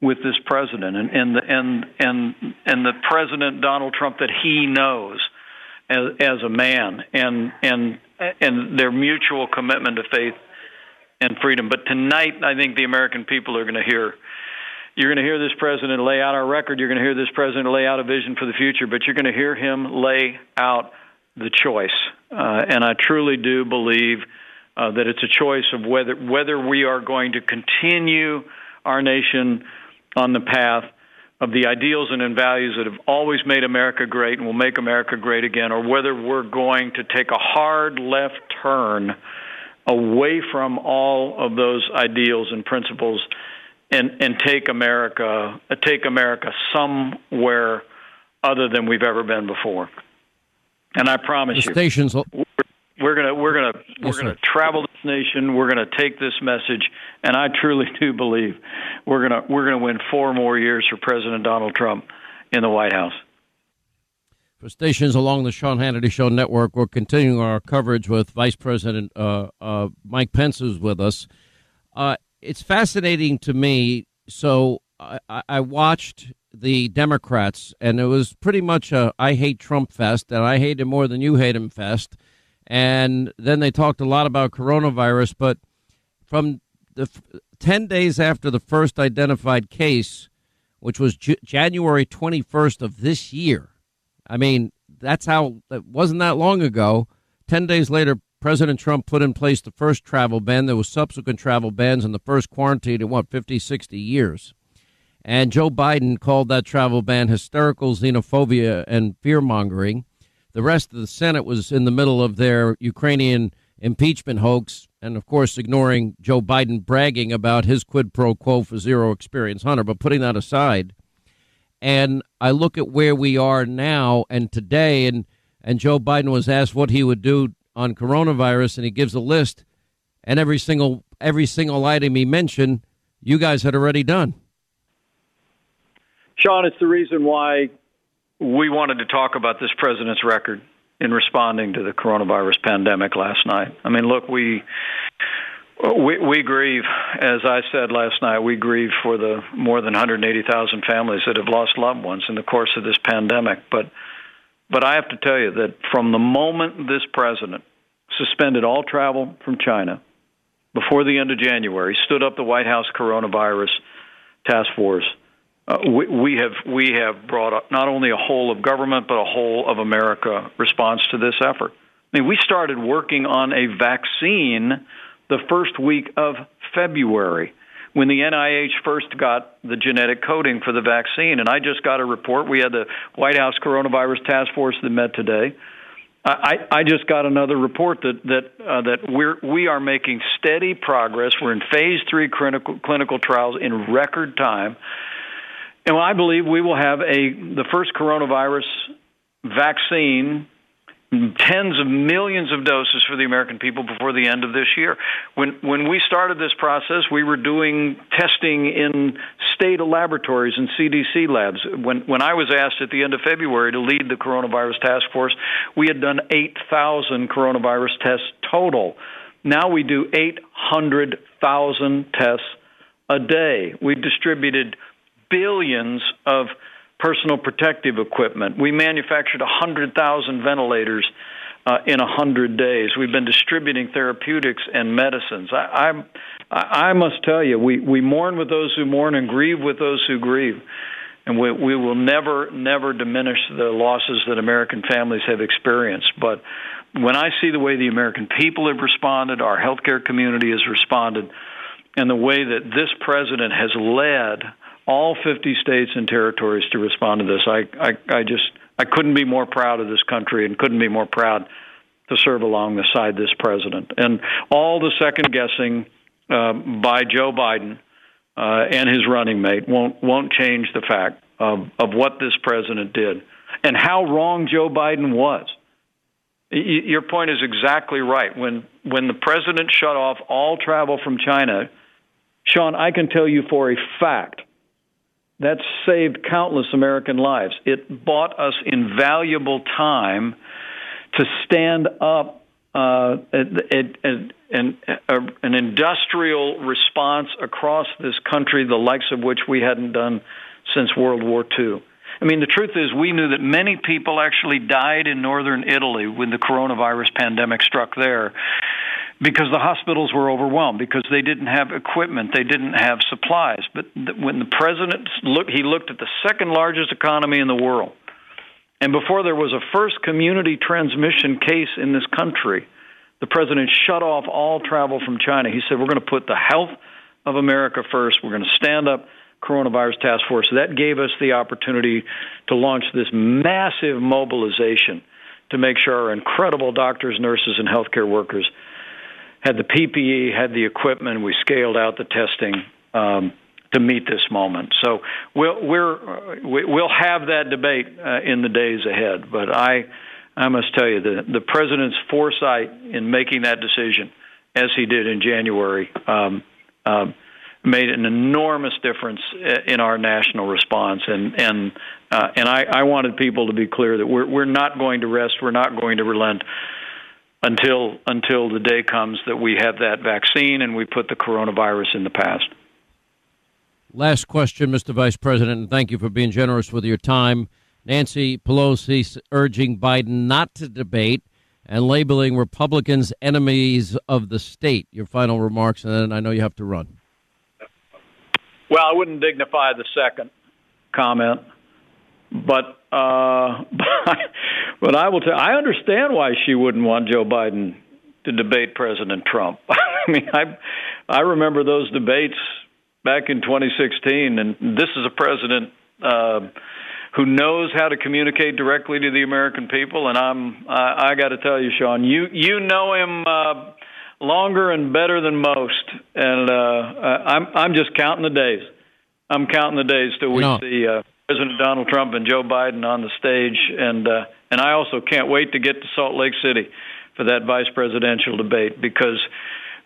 Speaker 5: with this president and and the, and and and the president Donald Trump that he knows as as a man and and and their mutual commitment to faith and freedom. But tonight, I think the American people are going to hear. You're going to hear this president lay out our record. You're going to hear this president lay out a vision for the future. But you're going to hear him lay out the choice. Uh, and I truly do believe uh, that it's a choice of whether whether we are going to continue our nation on the path of the ideals and values that have always made America great and will make America great again, or whether we're going to take a hard left turn away from all of those ideals and principles and and take America take America somewhere other than we've ever been before. And I promise
Speaker 1: the you, stations.
Speaker 5: We're gonna we're gonna we're yes, gonna travel this nation. We're gonna take this message, and I truly do believe we're gonna we're gonna win four more years for President Donald Trump in the White House.
Speaker 1: For stations along the Sean Hannity Show network, we're continuing our coverage with Vice President uh, uh, Mike Pence, who's with us. Uh, it's fascinating to me. So I, I watched the Democrats, and it was pretty much a I hate Trump fest, and I hate him more than you hate him fest. And then they talked a lot about coronavirus, but from the 10 days after the first identified case, which was J- January 21st of this year, I mean, that's how it wasn't that long ago. 10 days later, President Trump put in place the first travel ban. There was subsequent travel bans and the first quarantine in what, 50, 60 years. And Joe Biden called that travel ban hysterical xenophobia and fear mongering. The rest of the Senate was in the middle of their Ukrainian impeachment hoax, and of course, ignoring Joe Biden bragging about his quid pro quo for zero experience Hunter. But putting that aside, and I look at where we are now and today, and, and Joe Biden was asked what he would do on coronavirus, and he gives a list. and every single every single item he mentioned, you guys had already done.
Speaker 5: Sean, it's the reason why we wanted to talk about this president's record in responding to the coronavirus pandemic last night. I mean, look, we we, we grieve, as I said last night, we grieve for the more than 180,000 families that have lost loved ones in the course of this pandemic. But, but I have to tell you that from the moment this president suspended all travel from China before the end of January, stood up the White House coronavirus task force, uh, we, we have we have brought up not only a whole of government but a whole of America response to this effort. I mean, we started working on a vaccine the first week of February when the NIH first got the genetic coding for the vaccine. And I just got a report. We had the White House Coronavirus Task Force that met today. I, I just got another report that that uh, that we're we are making steady progress. We're in phase three clinical clinical trials in record time, and I believe we will have a the first coronavirus vaccine tens of millions of doses for the American people before the end of this year. When when we started this process, we were doing testing in state laboratories and CDC labs. When when I was asked at the end of February to lead the coronavirus task force, we had done 8,000 coronavirus tests total. Now we do 800,000 tests a day. We've distributed billions of personal protective equipment. We manufactured 100,000 ventilators uh, in 100 days. We've been distributing therapeutics and medicines. I, I, I must tell you, we, we mourn with those who mourn and grieve with those who grieve. And we, we will never, never diminish the losses that American families have experienced. But when I see the way the American people have responded, our healthcare community has responded, and the way that this president has led all 50 states and territories to respond to this. I, I, I just I couldn't be more proud of this country and couldn't be more proud to serve alongside this president. And all the second guessing uh, by Joe Biden uh, and his running mate won't won't change the fact of of what this president did and how wrong Joe Biden was. Your point is exactly right. When when the president shut off all travel from China, Sean, I can tell you for a fact that saved countless American lives. It bought us invaluable time to stand up uh, an, an industrial response across this country, the likes of which we hadn't done since World War II. I mean, the truth is, we knew that many people actually died in northern Italy when the coronavirus pandemic struck there because the hospitals were overwhelmed because they didn't have equipment, they didn't have supplies. But when the president looked, he looked at the second largest economy in the world, and before there was a first community transmission case in this country, the president shut off all travel from China. He said, "We're going to put the health of America first. We're going to stand up." coronavirus task force that gave us the opportunity to launch this massive mobilization to make sure our incredible doctors, nurses, and healthcare workers had the PPE, had the equipment. We scaled out the testing um, to meet this moment. So we'll we're we'll have that debate uh, in the days ahead. But I I must tell you the the president's foresight in making that decision, as he did in January. Um, um, made an enormous difference uh, in our national response, and and uh, and I, I wanted people to be clear that we're we're not going to rest, we're not going to relent until until the day comes that we have that vaccine and we put the coronavirus in the past.
Speaker 1: Last question, Mr. Vice President, and thank you for being generous with your time. Nancy Pelosi urging Biden not to debate and labeling Republicans enemies of the state. Your final remarks, and then I know you have to run.
Speaker 5: Well, I wouldn't dignify the second comment, but uh, but I will tell. I understand why she wouldn't want Joe Biden to debate President Trump. I mean, I I remember those debates back in 2016, and this is a president uh, who knows how to communicate directly to the American people. And I'm I, I got to tell you, Sean, you you know him. Uh, longer and better than most, and uh, I'm I'm just counting the days. I'm counting the days till we no. see uh, President Donald Trump and Joe Biden on the stage, and uh, and I also can't wait to get to Salt Lake City for that vice presidential debate because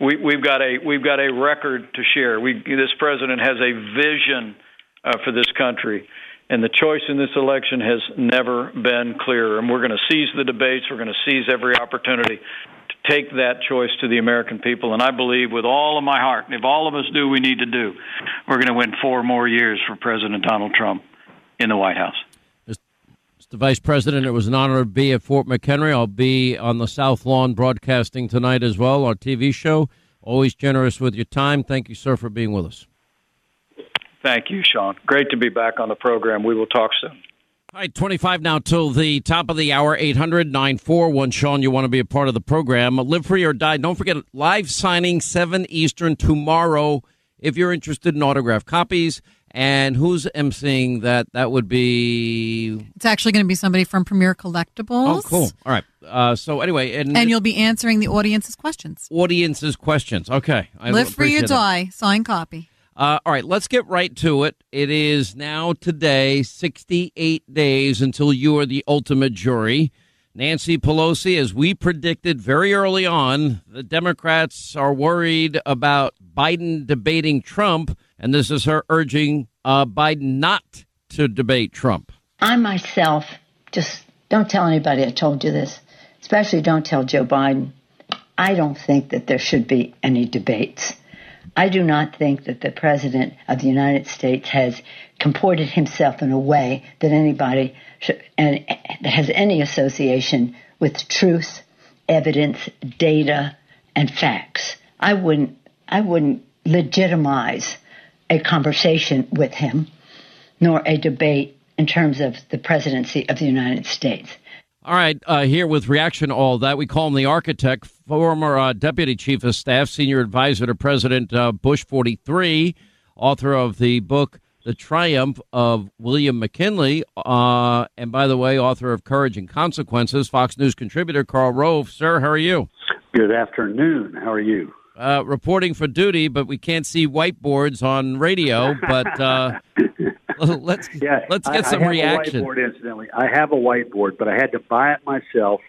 Speaker 5: we, we've got a we've got a record to share. We, this president has a vision uh, for this country, and the choice in this election has never been clearer. And we're going to seize the debates. We're going to seize every opportunity to take that choice to the American people. And I believe with all of my heart, if all of us do we need to do, we're going to win four more years for President Donald Trump in the White House.
Speaker 1: Mr. Vice President, it was an honor to be at Fort McHenry. I'll be on the South Lawn broadcasting tonight as well, our TV show. Always generous with your time. Thank you, sir, for being with us.
Speaker 5: Thank you, Sean. Great to be back on the program. We will talk soon.
Speaker 1: All right, 25 now till the top of the hour, 800 941. Sean, you want to be a part of the program. Live free or die. Don't forget, live signing 7 Eastern tomorrow if you're interested in autograph copies. And who's emceeing that? That would be.
Speaker 6: It's actually going to be somebody from Premier Collectibles.
Speaker 1: Oh, cool. All right. Uh, so anyway, and,
Speaker 6: and you'll be answering the audience's questions.
Speaker 1: Audience's questions. Okay.
Speaker 6: I Live free or die. Signed copy.
Speaker 1: Uh, all right, let's get right to it. It is now today 68 days until you are the ultimate jury. Nancy Pelosi, as we predicted very early on, the Democrats are worried about Biden debating Trump, and this is her urging uh, Biden not to debate Trump.
Speaker 7: I myself just don't tell anybody I told you this, especially don't tell Joe Biden. I don't think that there should be any debates. I do not think that the President of the United States has comported himself in a way that anybody and that has any association with truth, evidence, data, and facts. I wouldn't, I wouldn't legitimize a conversation with him, nor a debate in terms of the presidency of the United States.
Speaker 1: All right, uh, here with reaction to all that, we call him the architect, former uh, deputy chief of staff, senior advisor to President uh, Bush 43, author of the book The Triumph of William McKinley, uh, and by the way, author of Courage and Consequences, Fox News contributor Karl Rove. Sir, how are you?
Speaker 8: Good afternoon. How are you?
Speaker 1: Uh, reporting for duty, but we can't see whiteboards on radio. But uh, let's yeah, let's get
Speaker 8: I,
Speaker 1: some
Speaker 8: I
Speaker 1: reaction.
Speaker 8: whiteboard, incidentally, I have a whiteboard, but I had to buy it myself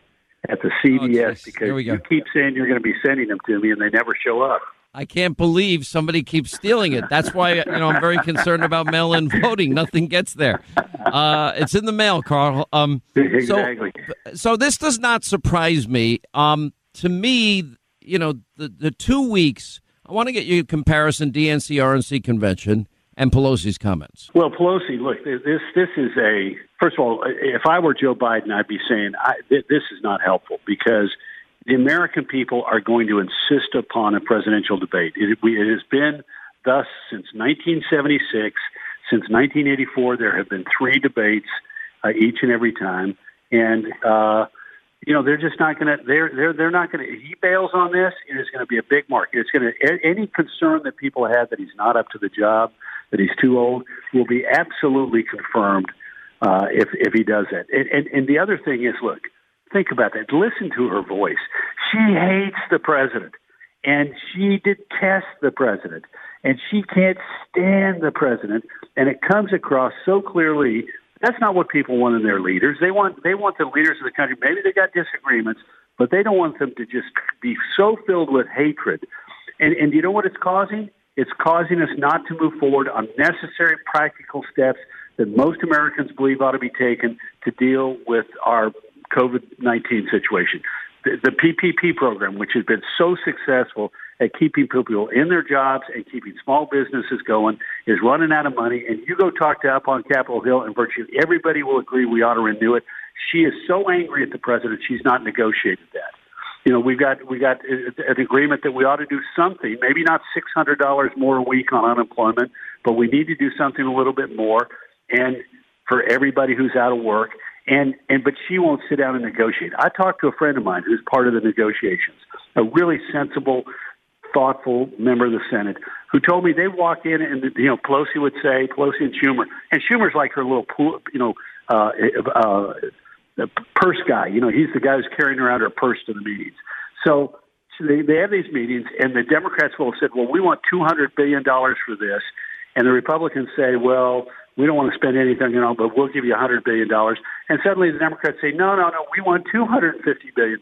Speaker 8: at the CVS oh, because you keep saying you're going to be sending them to me, and they never show up.
Speaker 1: I can't believe somebody keeps stealing it. That's why you know I'm very concerned about mail-in voting. Nothing gets there. Uh, it's in the mail, Karl. Um,
Speaker 8: exactly.
Speaker 1: So, so this does not surprise me. Um, to me, you know, the the two weeks. I want to get you comparison DNC RNC convention and Pelosi's comments?
Speaker 8: Well, Pelosi, look, this this is a first of all, if I were Joe Biden, I'd be saying I, this is not helpful because the American people are going to insist upon a presidential debate. It, it has been thus since 1976. Since 1984, there have been three debates uh, each and every time, and uh, you know they're just not going to. They're they're they're not going to. He bails on this. It is going to be a big market. It's going to any concern that people have that he's not up to the job that he's too old will be absolutely confirmed uh, if if he does that. And, and and the other thing is, look, think about that. Listen to her voice. She hates the president, and she detests the president, and she can't stand the president. And it comes across so clearly. That's not what people want in their leaders. They want they want the leaders of the country. Maybe they got disagreements, but they don't want them to just be so filled with hatred. And and you know what it's causing? It's causing us not to move forward on necessary practical steps that most Americans believe ought to be taken to deal with our COVID 19 situation. The, the PPP program, which has been so successful at keeping people in their jobs and keeping small businesses going, is running out of money. And you go talk to up on Capitol Hill, and virtually everybody will agree we ought to renew it. She is so angry at the president, she's not negotiated that you know, we've got we got uh, an agreement that we ought to do something. Maybe not six hundred dollars more a week on unemployment, but we need to do something a little bit more, and for everybody who's out of work. And and but she won't sit down and negotiate. I talked to a friend of mine who's part of the negotiations, a really sensible, thoughtful member of the Senate, who told me they walk in and you know Pelosi would say Pelosi and Schumer, and Schumer's like her little you know. Uh, uh, purse guy. You know, he's the guy who's carrying around her purse to the meetings. So, so they, they have these meetings, and the Democrats will have said, well, we want $200 billion for this. And the Republicans say, well, we don't want to spend anything, you know, but we'll give you $100 billion. And suddenly the Democrats say, no, no, no, we want $250 billion.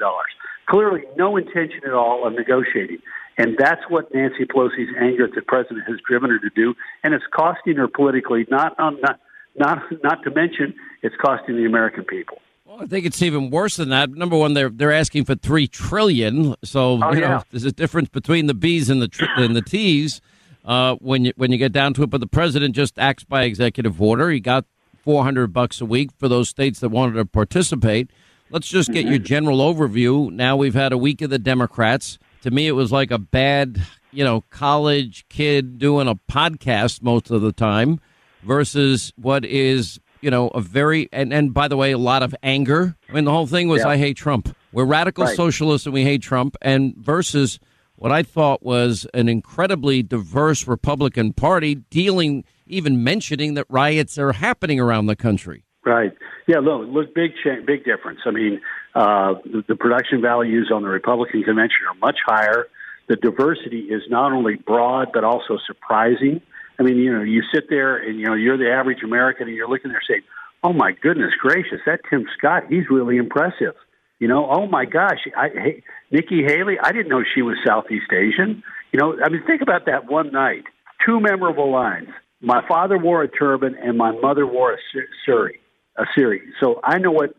Speaker 8: Clearly, no intention at all of negotiating. And that's what Nancy Pelosi's anger at the president has driven her to do, and it's costing her politically. Not um, not not not to mention, it's costing the American people.
Speaker 1: Well, I think it's even worse than that. Number one, they're they're asking for three trillion. So
Speaker 8: oh,
Speaker 1: you
Speaker 8: yeah.
Speaker 1: know, there's a difference between the B's and the tr- and the T's. Uh, when you when you get down to it, but the president just acts by executive order. He got four hundred bucks a week for those states that wanted to participate. Let's just get your general overview. Now we've had a week of the Democrats. To me, it was like a bad, you know, college kid doing a podcast most of the time versus what is, you know, a very, and, and by the way, a lot of anger. I mean, the whole thing was,
Speaker 8: Yeah.
Speaker 1: I hate Trump. We're radical
Speaker 8: Right.
Speaker 1: socialists and we hate Trump. And versus what I thought was an incredibly diverse Republican Party dealing, even mentioning that riots are happening around the country.
Speaker 8: Right. Yeah. Look, look, big change, big difference. I mean, uh, the, the production values on the Republican convention are much higher. The diversity is not only broad but also surprising. I mean, you know, you sit there and you know you're the average American and you're looking there saying, "Oh my goodness gracious, that Tim Scott, he's really impressive." You know, oh my gosh, I, hey, Nikki Haley, I didn't know she was Southeast Asian. You know, I mean, think about that one night. Two memorable lines. My father wore a turban and my mother wore a sari, a sari. So I know what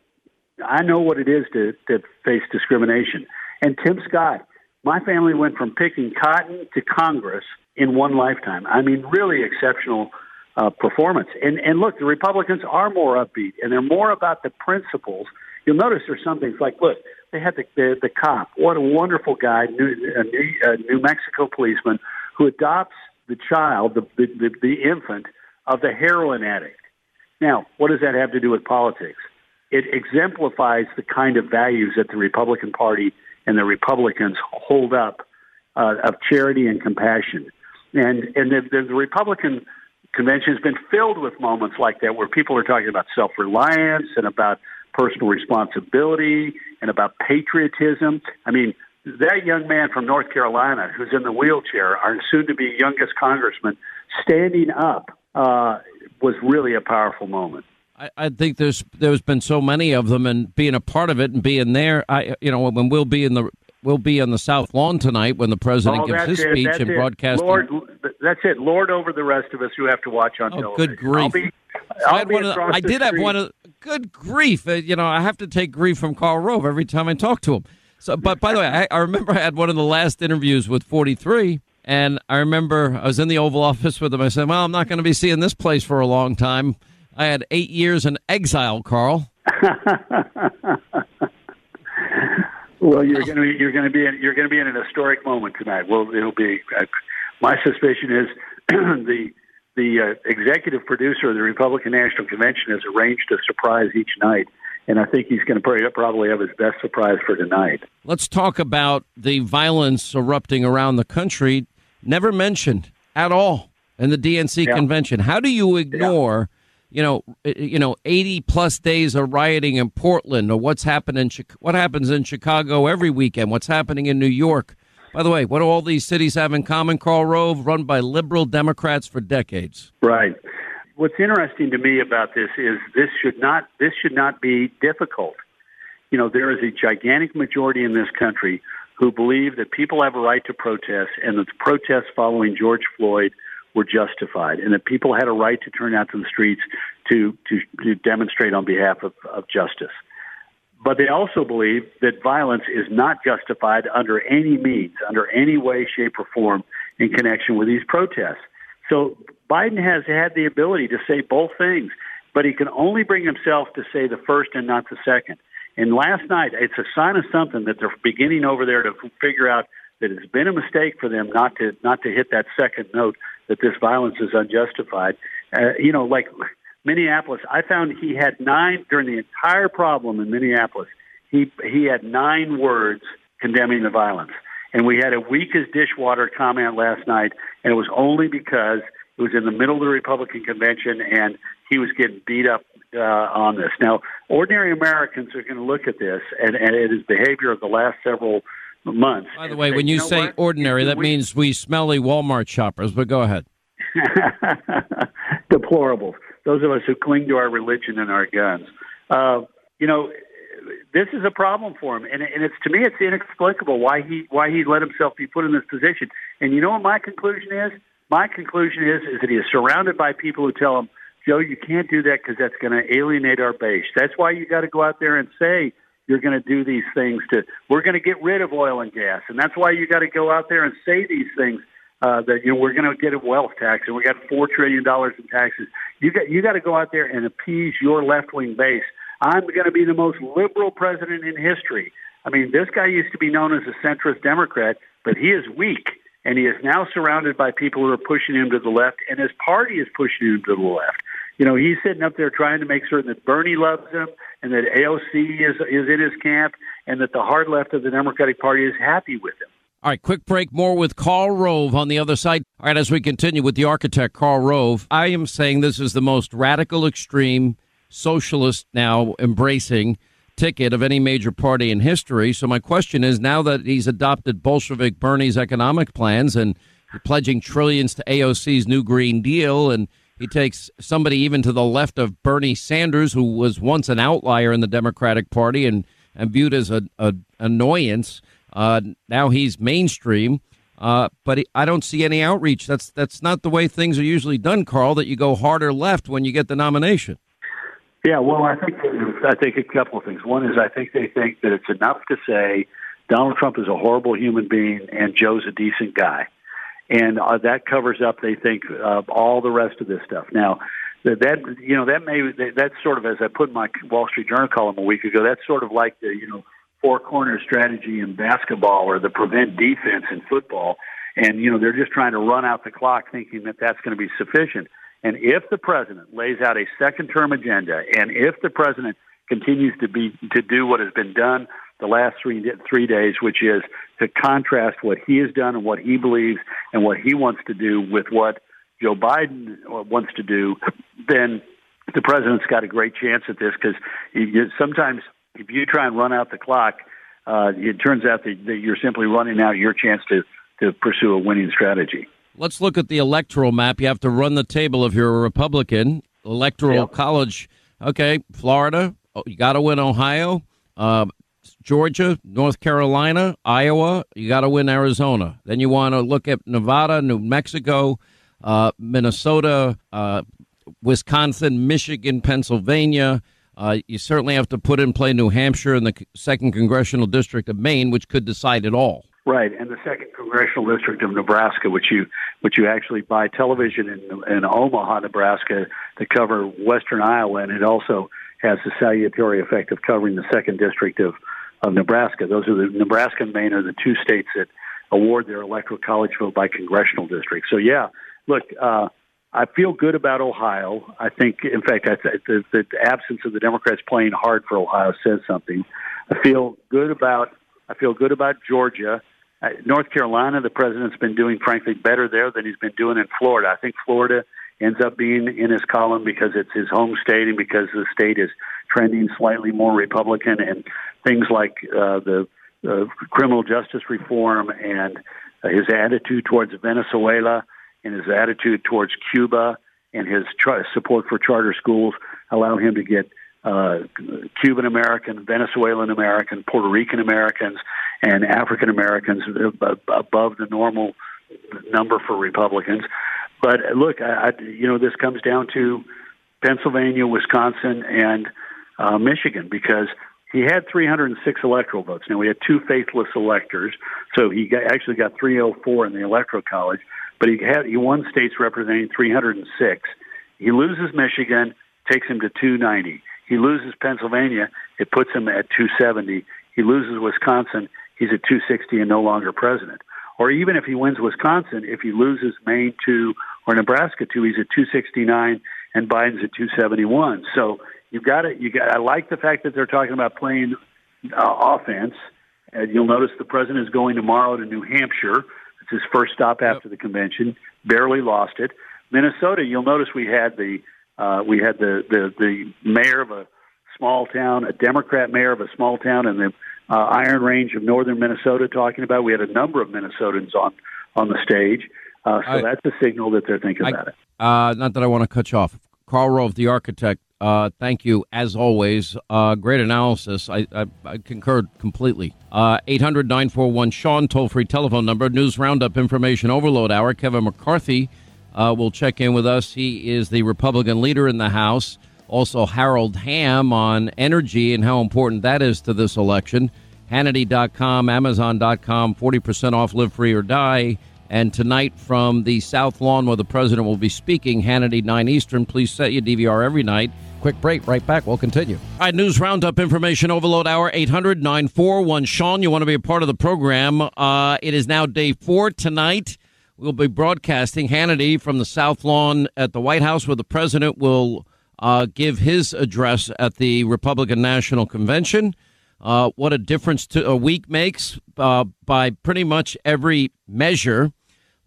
Speaker 8: I know what it is to, to face discrimination. And Tim Scott, my family went from picking cotton to Congress in one lifetime. I mean, really exceptional uh, performance. And and look, the Republicans are more upbeat and they're more about the principles. You'll notice there's some things like, look, they had the the, the cop. What a wonderful guy, New, a New, a New Mexico policeman who adopts the child, the, the the the infant of the heroin addict. Now, what does that have to do with politics? It exemplifies the kind of values that the Republican Party and the Republicans hold up uh, of charity and compassion. And and the, the, the Republican convention has been filled with moments like that where people are talking about self reliance and about personal responsibility and about patriotism. I mean, that young man from North Carolina who's in the wheelchair, our soon to be youngest congressman, standing up uh, was really a powerful moment.
Speaker 1: I, I think there's there's been so many of them, and being a part of it and being there. I you know when we'll be in the we'll be on the South Lawn tonight when the president
Speaker 8: Oh,
Speaker 1: gives his
Speaker 8: it,
Speaker 1: speech and
Speaker 8: it.
Speaker 1: broadcasting.
Speaker 8: Lord, that's it. Lord over the rest of us who have to watch on
Speaker 1: Oh,
Speaker 8: television.
Speaker 1: good grief!
Speaker 8: I'll be,
Speaker 1: I,
Speaker 8: I'll
Speaker 1: the- I did have one of good grief. Uh, you know, I have to take grief from Karl Rove every time I talk to him. So, but by the way, I, I remember I had one of the last interviews with 43, and I remember I was in the Oval Office with him. I said, "Well, I'm not going to be seeing this place for a long time." I had eight years in exile, Karl.
Speaker 8: Well, you're going to be you're going to be in, you're going to be in an historic moment tonight. Well, it'll be. Uh, my suspicion is the the uh, executive producer of the Republican National Convention has arranged a surprise each night, and I think he's going to probably have his best surprise for tonight.
Speaker 1: Let's talk about the violence erupting around the country. Never mentioned at all in the DNC
Speaker 8: Yeah.
Speaker 1: convention. How do you ignore, you know, uh, you know, eighty plus days of rioting in Portland, or what's happened in what happens in Chicago every weekend? What's happening in New York? By the way, what do all these cities have in common? Karl Rove, run by liberal Democrats for decades.
Speaker 8: Right. What's interesting to me about this is this should not this should not be difficult. You know, there is a gigantic majority in this country who believe that people have a right to protest and that the protests following George Floyd were justified and that people had a right to turn out to the streets to to, to demonstrate on behalf of, of justice. But they also believe that violence is not justified under any means, under any way, shape, or form in connection with these protests. So Biden has had the ability to say both things, but he can only bring himself to say the first and not the second. And last night, it's a sign of something that they're beginning over there to figure out that it's been a mistake for them not to not to hit that second note that this violence is unjustified. Uh, you know, like Minneapolis, I found he had nine during the entire problem in Minneapolis. He he had nine words condemning the violence, and we had a weak as dishwater comment last night, and it was only because it was in the middle of the Republican convention and he was getting beat up uh, on this. Now, ordinary Americans are going to look at this and, and at his behavior of the last several months.
Speaker 1: By the way, when you, say
Speaker 8: what?
Speaker 1: ordinary, that
Speaker 8: weak-
Speaker 1: means we smelly Walmart shoppers. But go ahead.
Speaker 8: deplorables. Those of us who cling to our religion and our guns. Uh, you know, this is a problem for him, and, and it's to me it's inexplicable why he why he let himself be put in this position. And you know what my conclusion is? My conclusion is is that he is surrounded by people who tell him, Joe, you can't do that because that's going to alienate our base. That's why you got to go out there and say you're going to do these things to we're going to get rid of oil and gas, and that's why you got to go out there and say these things uh, that you know we're going to get a wealth tax and we got four trillion dollars in taxes. You got you got to go out there and appease your left wing base. I'm going to be the most liberal president in history. I mean, this guy used to be known as a centrist Democrat, but he is weak, and he is now surrounded by people who are pushing him to the left, and his party is pushing him to the left. You know, he's sitting up there trying to make certain that Bernie loves him and that AOC is is in his camp, and that the hard left of the Democratic Party is happy with him.
Speaker 1: All right, quick break. More with Karl Rove on the other side. All right, as we continue with the architect, Karl Rove, I am saying this is the most radical, extreme, socialist now embracing ticket of any major party in history. So, my question is now that he's adopted Bolshevik Bernie's economic plans and pledging trillions to AOC's new Green Deal, and he takes somebody even to the left of Bernie Sanders, who was once an outlier in the Democratic Party and, and viewed as an annoyance uh, now he's mainstream, uh, but I don't see any outreach. That's that's not the way things are usually done, Karl. That you go harder left when you get the nomination.
Speaker 8: Yeah, well, I think I think a couple of things. One is I think they think that it's enough to say Donald Trump is a horrible human being and Joe's a decent guy, and uh, that covers up. They think uh, all the rest of this stuff. Now, that, that you know that may that's sort of as I put in my Wall Street Journal column a week ago. That's sort of like the you know four corner strategy in basketball or the prevent defense in football. And, you know, they're just trying to run out the clock thinking that that's going to be sufficient. And if the president lays out a second term agenda and if the president continues to be to do what has been done the last three three days, which is to contrast what he has done and what he believes and what he wants to do with what Joe Biden wants to do, then the president's got a great chance at this because sometimes if you try and run out the clock, uh, it turns out that, that you're simply running out your chance to, to pursue a winning strategy.
Speaker 1: Let's look at the electoral map. You have to run the table if you're a Republican. Electoral yep. college. Okay, Florida. Oh, you got to win Ohio. Uh, Georgia, North Carolina, Iowa. You got to win Arizona. Then you want to look at Nevada, New Mexico, uh, Minnesota, uh, Wisconsin, Michigan, Pennsylvania. Uh, you certainly have to put in play New Hampshire and the second congressional district of Maine, which could decide it all.
Speaker 8: Right, and the second congressional district of Nebraska, which you which you actually buy television in, in Omaha, Nebraska, to cover western Iowa, and it also has the salutary effect of covering the second district of of Nebraska. Those are the Nebraska and Maine are the two states that award their electoral college vote by congressional district. So yeah, look, uh, I feel good about Ohio. I think, in fact, I th- the, the absence of the Democrats playing hard for Ohio says something. I feel good about. I feel good about Georgia. North Carolina, the president's been doing, frankly, better there than he's been doing in Florida. I think Florida ends up being in his column because it's his home state and because the state is trending slightly more Republican and things like uh, the uh, criminal justice reform and uh, his attitude towards Venezuela and his attitude towards Cuba and his support for charter schools allow him to get uh, Cuban American, Venezuelan American, Puerto Rican Americans, and African Americans above the normal number for Republicans. But look, I, I, you know, this comes down to Pennsylvania, Wisconsin, and uh, Michigan because he had 306 electoral votes. Now we had two faithless electors, so he got, actually got 304 in the electoral college but he had he won states representing 306. He loses Michigan, takes him to 290. He loses Pennsylvania, it puts him at 270. He loses Wisconsin, he's at 260 and no longer president. Or even if he wins Wisconsin, if he loses Maine to or Nebraska to, he's at 269 and Biden's at 271. So you've got to you got. I like the fact that they're talking about playing uh, offense. And you'll notice the president is going tomorrow to New Hampshire it's his first stop after yep. the convention. Barely lost it. Minnesota, you'll notice we had the uh, we had the, the the mayor of a small town, a Democrat mayor of a small town in the uh, Iron Range of northern Minnesota talking about. We had a number of Minnesotans on on the stage, uh, so I, that's a signal that they're thinking
Speaker 1: I,
Speaker 8: about it.
Speaker 1: Uh, not that I want to cut you off. Karl Rove, the architect. Uh, thank you, as always. Uh, great analysis. I, I, I concur completely. Uh, 800 941 Sean, toll free telephone number. News Roundup Information Overload Hour. Kevin McCarthy uh, will check in with us. He is the Republican leader in the House. Also, Harold Hamm on energy and how important that is to this election. Hannity.com, Amazon.com, 40% off Live Free or Die. And tonight from the South Lawn where the president will be speaking, Hannity 9 Eastern. Please set your DVR every night. Quick break, right back. We'll continue. All right, News Roundup Information Overload Hour 800 941. Sean, you want to be a part of the program? Uh, it is now day four tonight. We'll be broadcasting Hannity from the South Lawn at the White House where the president will uh, give his address at the Republican National Convention. Uh, what a difference to a week makes uh, by pretty much every measure.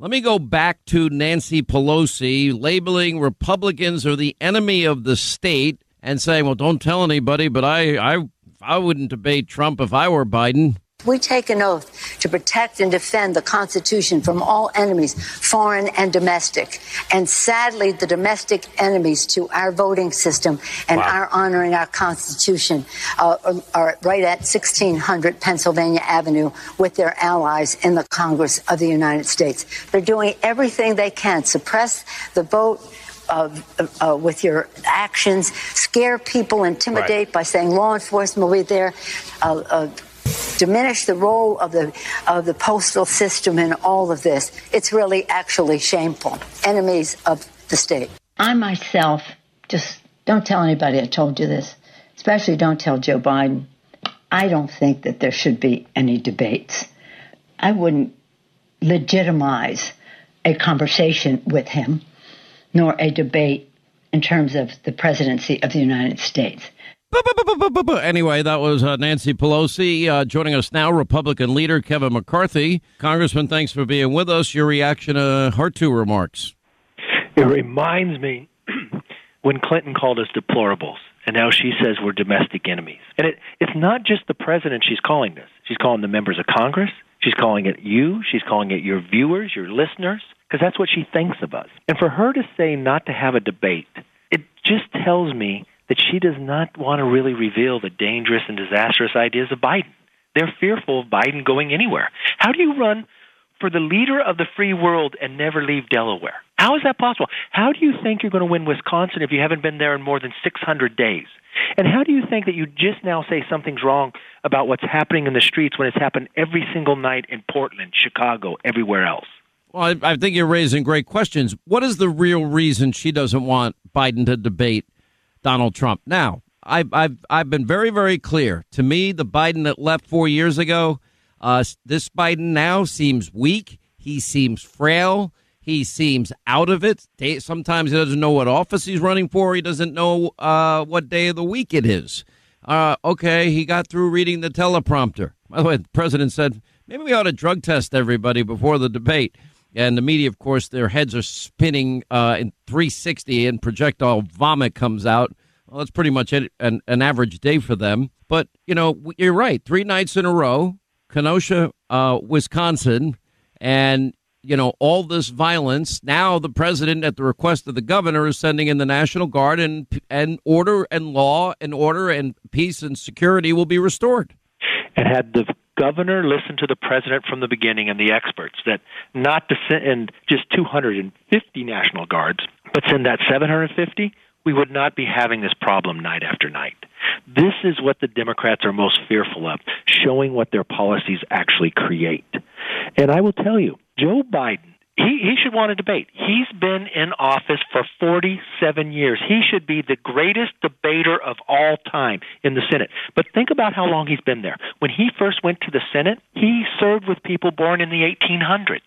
Speaker 1: Let me go back to Nancy Pelosi labeling Republicans are the enemy of the state and saying, "Well, don't tell anybody, but I, I, I wouldn't debate Trump if I were Biden."
Speaker 9: We take an oath to protect and defend the Constitution from all enemies, foreign and domestic. And sadly, the domestic enemies to our voting system and wow. our honoring our Constitution uh, are right at 1600 Pennsylvania Avenue with their allies in the Congress of the United States. They're doing everything they can suppress the vote. Uh, uh, with your actions, scare people, intimidate right. by saying law enforcement will be there, uh, uh diminish the role of the of the postal system in all of this. It's really actually shameful. Enemies of the state.
Speaker 7: I myself just don't tell anybody I told you this. Especially don't tell Joe Biden. I don't think that there should be any debates. I wouldn't legitimize a conversation with him nor a debate in terms of the presidency of the United States.
Speaker 1: Anyway, that was uh, Nancy Pelosi uh, joining us now. Republican leader Kevin McCarthy. Congressman, thanks for being with us. Your reaction to her two remarks?
Speaker 10: It reminds me when Clinton called us deplorables, and now she says we're domestic enemies. And it, it's not just the president she's calling this. She's calling the members of Congress. She's calling it you. She's calling it your viewers, your listeners, because that's what she thinks of us. And for her to say not to have a debate, it just tells me that she does not want to really reveal the dangerous and disastrous ideas of Biden. They're fearful of Biden going anywhere. How do you run for the leader of the free world and never leave Delaware? How is that possible? How do you think you're going to win Wisconsin if you haven't been there in more than 600 days? And how do you think that you just now say something's wrong about what's happening in the streets when it's happened every single night in Portland, Chicago, everywhere else?
Speaker 1: Well, I, I think you're raising great questions. What is the real reason she doesn't want Biden to debate Donald Trump. Now, I've, I've, I've been very, very clear. To me, the Biden that left four years ago, uh, this Biden now seems weak. He seems frail. He seems out of it. Sometimes he doesn't know what office he's running for. He doesn't know uh, what day of the week it is. Uh, okay, he got through reading the teleprompter. By the way, the president said maybe we ought to drug test everybody before the debate. And the media, of course, their heads are spinning uh, in 360 and projectile vomit comes out. Well, that's pretty much an, an average day for them. But, you know, you're right. Three nights in a row, Kenosha, uh, Wisconsin, and, you know, all this violence. Now the president, at the request of the governor, is sending in the National Guard and, and order and law and order and peace and security will be restored.
Speaker 10: And had the governor listened to the president from the beginning and the experts that not to send just 250 National Guards, but send that 750, we would not be having this problem night after night. This is what the Democrats are most fearful of, showing what their policies actually create. And I will tell you, Joe Biden he, he should want a debate. He's been in office for 47 years. He should be the greatest debater of all time in the Senate. But think about how long he's been there. When he first went to the Senate, he served with people born in the 1800s.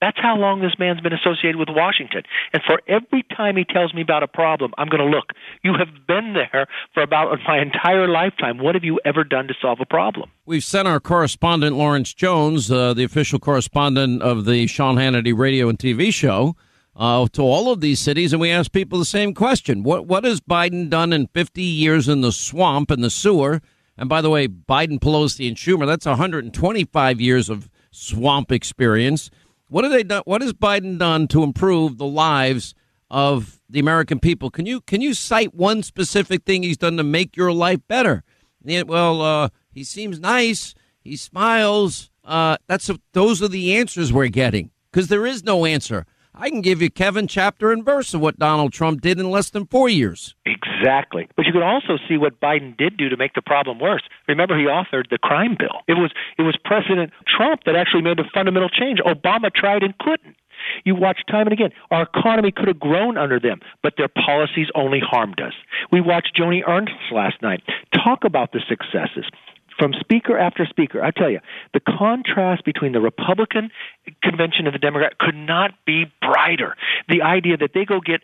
Speaker 10: That's how long this man's been associated with Washington. And for every time he tells me about a problem, I'm going to look. You have been there for about my entire lifetime. What have you ever done to solve a problem?
Speaker 1: We've sent our correspondent, Lawrence Jones, uh, the official correspondent of the Sean Hannity radio and TV show, uh, to all of these cities, and we ask people the same question. What, what has Biden done in 50 years in the swamp and the sewer? And by the way, Biden, Pelosi, and Schumer, that's 125 years of swamp experience. What have they done? What has Biden done to improve the lives of the American people. Can you can you cite one specific thing he's done to make your life better? well, uh, he seems nice. He smiles. Uh, that's a, those are the answers we're getting because there is no answer. I can give you Kevin chapter and verse of what Donald Trump did in less than four years.
Speaker 10: Exactly. But you can also see what Biden did do to make the problem worse. Remember, he authored the crime bill. It was it was President Trump that actually made the fundamental change. Obama tried and couldn't. You watch time and again. Our economy could have grown under them, but their policies only harmed us. We watched Joni Ernst last night talk about the successes from speaker after speaker. I tell you, the contrast between the Republican convention and the Democrat could not be brighter. The idea that they go get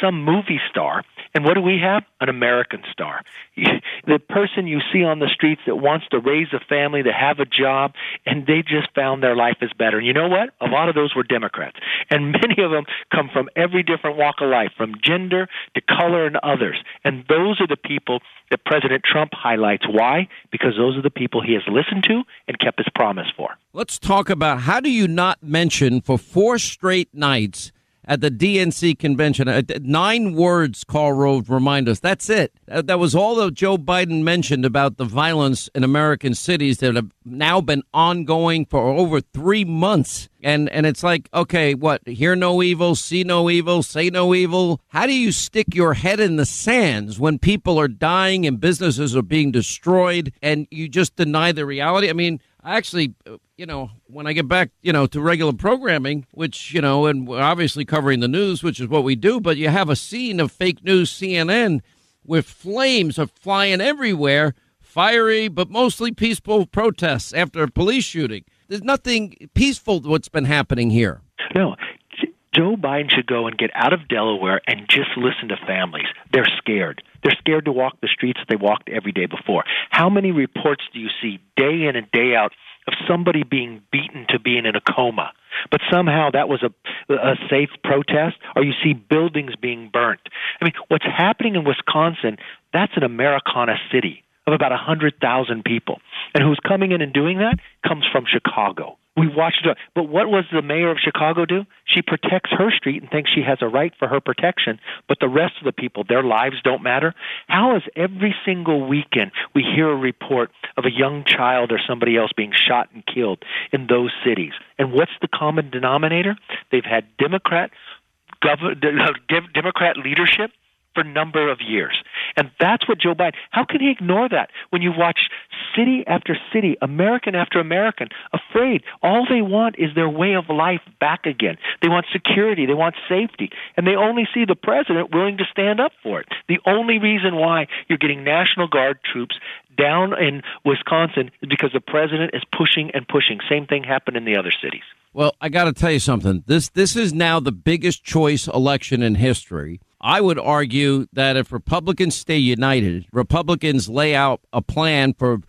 Speaker 10: some movie star, and what do we have? An American star. The person you see on the streets that wants to raise a family, to have a job, and they just found their life is better. And you know what? A lot of those were Democrats. And many of them come from every different walk of life, from gender to color and others. And those are the people that President Trump highlights. Why? Because those are the people he has listened to and kept his promise for.
Speaker 1: Let's talk about how do you not mention for four straight nights at the DNC convention. Uh, nine words, Karl Rove, remind us. That's it. That was all that Joe Biden mentioned about the violence in American cities that have now been ongoing for over three months. And and it's like, okay, what? Hear no evil, see no evil, say no evil. How do you stick your head in the sands when people are dying and businesses are being destroyed and you just deny the reality? I mean, actually, uh, you know, when I get back, you know, to regular programming, which, you know, and we're obviously covering the news, which is what we do, but you have a scene of fake news CNN with flames are flying everywhere, fiery, but mostly peaceful protests after a police shooting. There's nothing peaceful what's been happening here.
Speaker 10: No. Joe Biden should go and get out of Delaware and just listen to families. They're scared. They're scared to walk the streets that they walked every day before. How many reports do you see day in and day out of somebody being beaten to being in a coma? But somehow that was a, a safe protest, or you see buildings being burnt. I mean, what's happening in Wisconsin, that's an Americana city of about a 100,000 people. And who's coming in and doing that comes from Chicago. We watched it. But what was the mayor of Chicago do? She protects her street and thinks she has a right for her protection, but the rest of the people, their lives don't matter. How is every single weekend we hear a report of a young child or somebody else being shot and killed in those cities? And what's the common denominator? They've had Democrat gov- Democrat leadership for number of years. And that's what Joe Biden, how can he ignore that when you watch city after city, American after American, afraid? All they want is their way of life back again. They want security, they want safety, and they only see the president willing to stand up for it. The only reason why you're getting National Guard troops down in Wisconsin is because the president is pushing and pushing. Same thing happened in the other cities.
Speaker 1: Well, I got to tell you something. This this is now the biggest choice election in history. I would argue that if Republicans stay united, Republicans lay out a plan for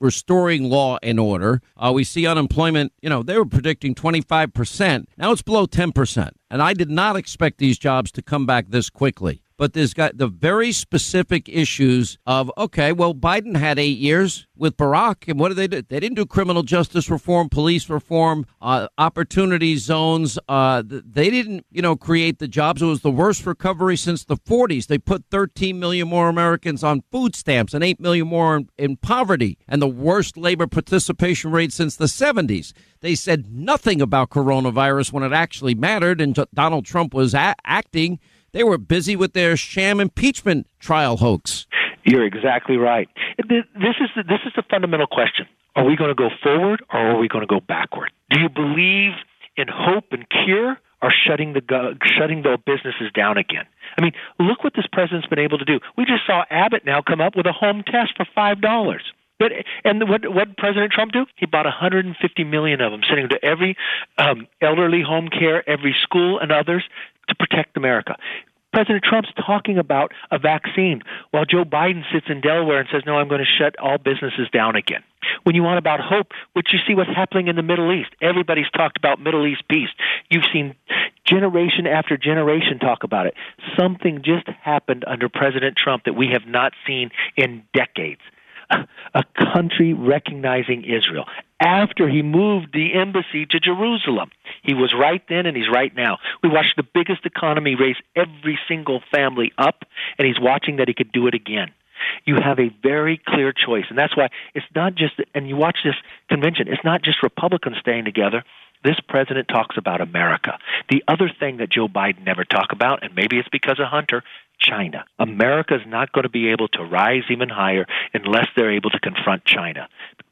Speaker 1: restoring law and order. Uh, we see unemployment, you know, they were predicting 25%. Now it's below 10%. And I did not expect these jobs to come back this quickly but there's got the very specific issues of okay, well, Biden had eight years with Barack, and what did they do? They didn't do criminal justice reform, police reform, uh, opportunity zones. Uh, they didn't, you know, create the jobs. It was the worst recovery since the 40s. They put 13 million more Americans on food stamps and 8 million more in, in poverty, and the worst labor participation rate since the 70s. They said nothing about coronavirus when it actually mattered, and Donald Trump was a- acting they were busy with their sham impeachment trial hoax.
Speaker 10: You're exactly right. This is the, this is the fundamental question: Are we going to go forward or are we going to go backward? Do you believe in hope and cure, or shutting the shutting the businesses down again? I mean, look what this president's been able to do. We just saw Abbott now come up with a home test for five dollars. But and what what President Trump do? He bought 150 million of them, sending them to every um, elderly home care, every school, and others to protect America. President Trump's talking about a vaccine while Joe Biden sits in Delaware and says, No, I'm going to shut all businesses down again. When you want about hope, which you see what's happening in the Middle East, everybody's talked about Middle East peace. You've seen generation after generation talk about it. Something just happened under President Trump that we have not seen in decades. A, country recognizing Israel after he moved the embassy to Jerusalem. He was right then and he's right now. We watched the biggest economy raise every single family up, and he's watching that he could do it again. You have a very clear choice, and that's why it's not just, and you watch this convention, it's not just Republicans staying together. This president talks about America. The other thing that Joe Biden never talked about, and maybe it's because of Hunter, China. America is not going to be able to rise even higher unless they're able to confront China.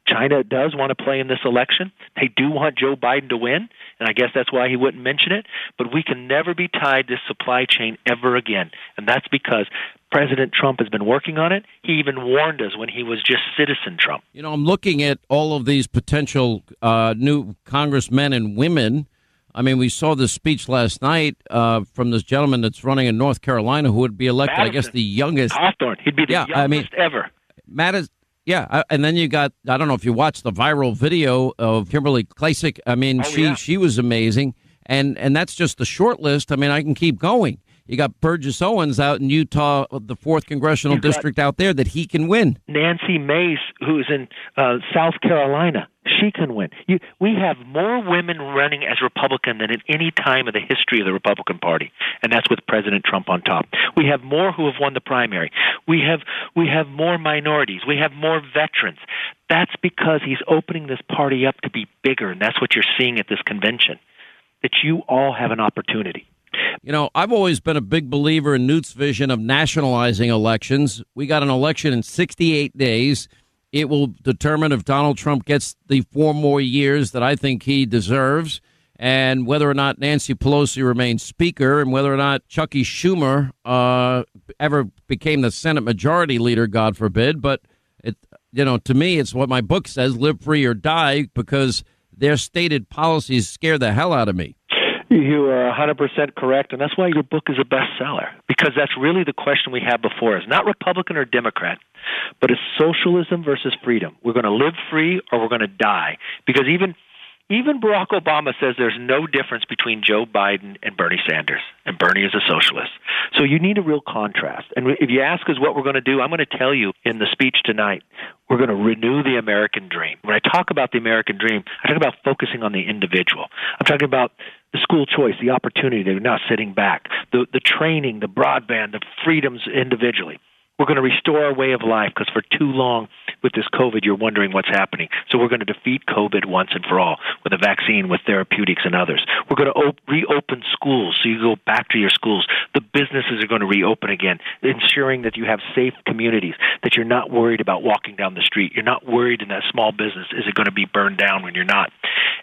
Speaker 10: China does want to play in this election. They do want Joe Biden to win, and I guess that's why he wouldn't mention it. But we can never be tied to supply chain ever again, and that's because President Trump has been working on it. He even warned us when he was just citizen Trump.
Speaker 1: You know, I'm looking at all of these potential uh, new congressmen and women. I mean, we saw this speech last night uh, from this gentleman that's running in North Carolina who would be elected,
Speaker 10: Madison.
Speaker 1: I guess, the youngest.
Speaker 10: Cawthorn. He'd be the
Speaker 1: yeah,
Speaker 10: youngest
Speaker 1: I mean,
Speaker 10: ever.
Speaker 1: Matt is, yeah, and then you got I don't know if you watched the viral video of Kimberly Klacik. I mean,
Speaker 10: Oh,
Speaker 1: she
Speaker 10: yeah.
Speaker 1: she was amazing, and and that's just the short list. I mean, I can keep going. You got Burgess Owens out in Utah, the fourth congressional
Speaker 10: You've
Speaker 1: district out there that he can win.
Speaker 10: Nancy Mace, who's in uh, South Carolina, she can win. You, we have more women running as Republican than at any time in the history of the Republican Party, and that's with President Trump on top. We have more who have won the primary. We have we have more minorities. We have more veterans. That's because he's opening this party up to be bigger, and that's what you're seeing at this convention. That you all have an opportunity.
Speaker 1: You know, I've always been a big believer in Newt's vision of nationalizing elections. We got an election in 68 days. It will determine if Donald Trump gets the four more years that I think he deserves, and whether or not Nancy Pelosi remains Speaker, and whether or not Chucky Schumer uh, ever became the Senate Majority Leader, God forbid. But it, you know, to me, it's what my book says: live free or die, because their stated policies scare the hell out of me.
Speaker 10: You are 100% correct, and that's why your book is a bestseller. Because that's really the question we have before us. Not Republican or Democrat, but it's socialism versus freedom. We're going to live free or we're going to die. Because even even Barack Obama says there's no difference between Joe Biden and Bernie Sanders, and Bernie is a socialist. So you need a real contrast. And if you ask us what we're going to do, I'm going to tell you in the speech tonight, we're going to renew the American dream. When I talk about the American dream, I talk about focusing on the individual. I'm talking about the school choice, the opportunity, they're not sitting back, the, the training, the broadband, the freedoms individually. We're going to restore our way of life because for too long with this COVID, you're wondering what's happening. So we're going to defeat COVID once and for all with a vaccine, with therapeutics and others. We're going to op- reopen schools so you go back to your schools. The businesses are going to reopen again, ensuring that you have safe communities, that you're not worried about walking down the street. You're not worried in that small business, is it going to be burned down when you're not?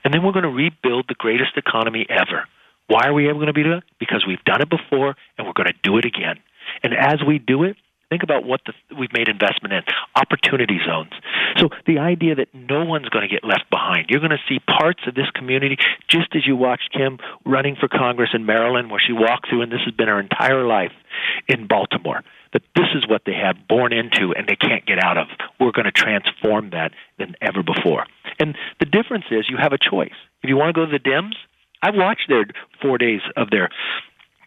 Speaker 10: And then we're going to rebuild the greatest economy ever. Why are we ever going to be doing it? Because we've done it before and we're going to do it again. And as we do it, think about what the, we've made investment in opportunity zones. So the idea that no one's going to get left behind. You're going to see parts of this community, just as you watched Kim running for Congress in Maryland, where she walked through, and this has been her entire life in Baltimore. That this is what they have born into and they can't get out of. We're going to transform that than ever before. And the difference is you have a choice. If you want to go to the Dems, I've watched their four days of their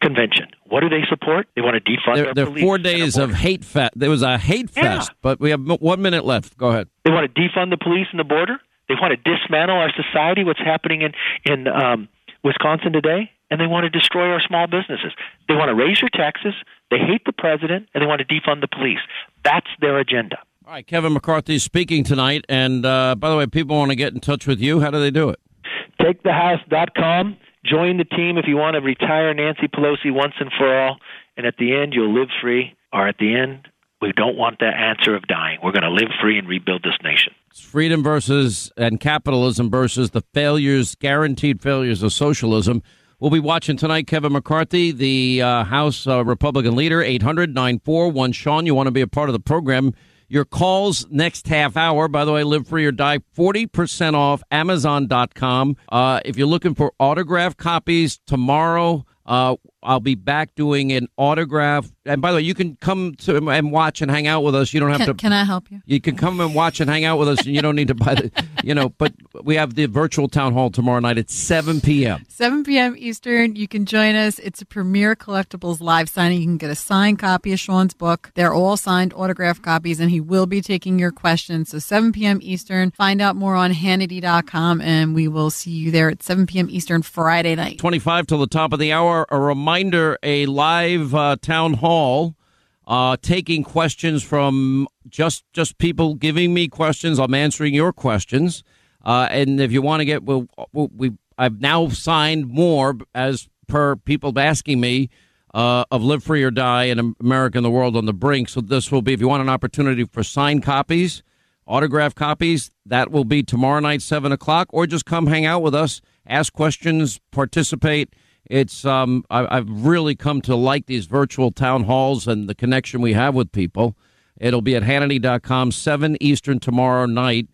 Speaker 10: convention. What do they support? They want to defund
Speaker 1: There,
Speaker 10: our
Speaker 1: there are
Speaker 10: police
Speaker 1: four days of hate fest. There was a hate
Speaker 10: Yeah.
Speaker 1: fest, but we have one minute left. Go ahead.
Speaker 10: They want to defund the police and the border. They want to dismantle our society. What's happening in in um, Wisconsin today, and they want to destroy our small businesses. They want to raise your taxes. They hate the president, and they want to defund the police. That's their agenda.
Speaker 1: All right, Kevin McCarthy is speaking tonight. And uh, by the way, people want to get in touch with you. How do they do it?
Speaker 10: TakeTheHouse.com. Join the team if you want to retire Nancy Pelosi once and for all. And at the end, you'll live free. Or at the end, we don't want that answer of dying. We're going to live free and rebuild this nation.
Speaker 1: It's freedom versus and capitalism versus the failures, guaranteed failures of socialism. We'll be watching tonight Kevin McCarthy, the uh, House uh, Republican leader, 800 941 Sean. You want to be a part of the program. Your calls next half hour. By the way, Live Free or Die, 40% off Amazon.com. Uh, if you're looking for autographed copies tomorrow, uh, I'll be back doing an autograph. And by the way, you can come to and watch and hang out with us. You don't have
Speaker 6: Can,
Speaker 1: to.
Speaker 6: can I help you?
Speaker 1: You can come and watch and hang out with us, and you don't need to buy the, you know. But we have the virtual town hall tomorrow night at 7 p.m.
Speaker 6: 7 p.m. Eastern. You can join us. It's a premier collectibles live signing. You can get a signed copy of Sean's book. They're all signed autograph copies, and he will be taking your questions. So 7 p.m. Eastern. Find out more on Hannity.com, and we will see you there at 7 p.m. Eastern Friday night.
Speaker 1: 25 till the top of the hour. A reminder a live uh, town hall. Uh, taking questions from just just people giving me questions. I'm answering your questions. Uh, and if you want to get, well, we I've now signed more as per people asking me uh, of Live Free or Die in America and the World on the Brink. So this will be, if you want an opportunity for signed copies, autograph copies, that will be tomorrow night, 7 o'clock, or just come hang out with us, ask questions, participate. It's um, I, I've really come to like these virtual town halls and the connection we have with people. It'll be at Hannity.com, 7 Eastern tomorrow night.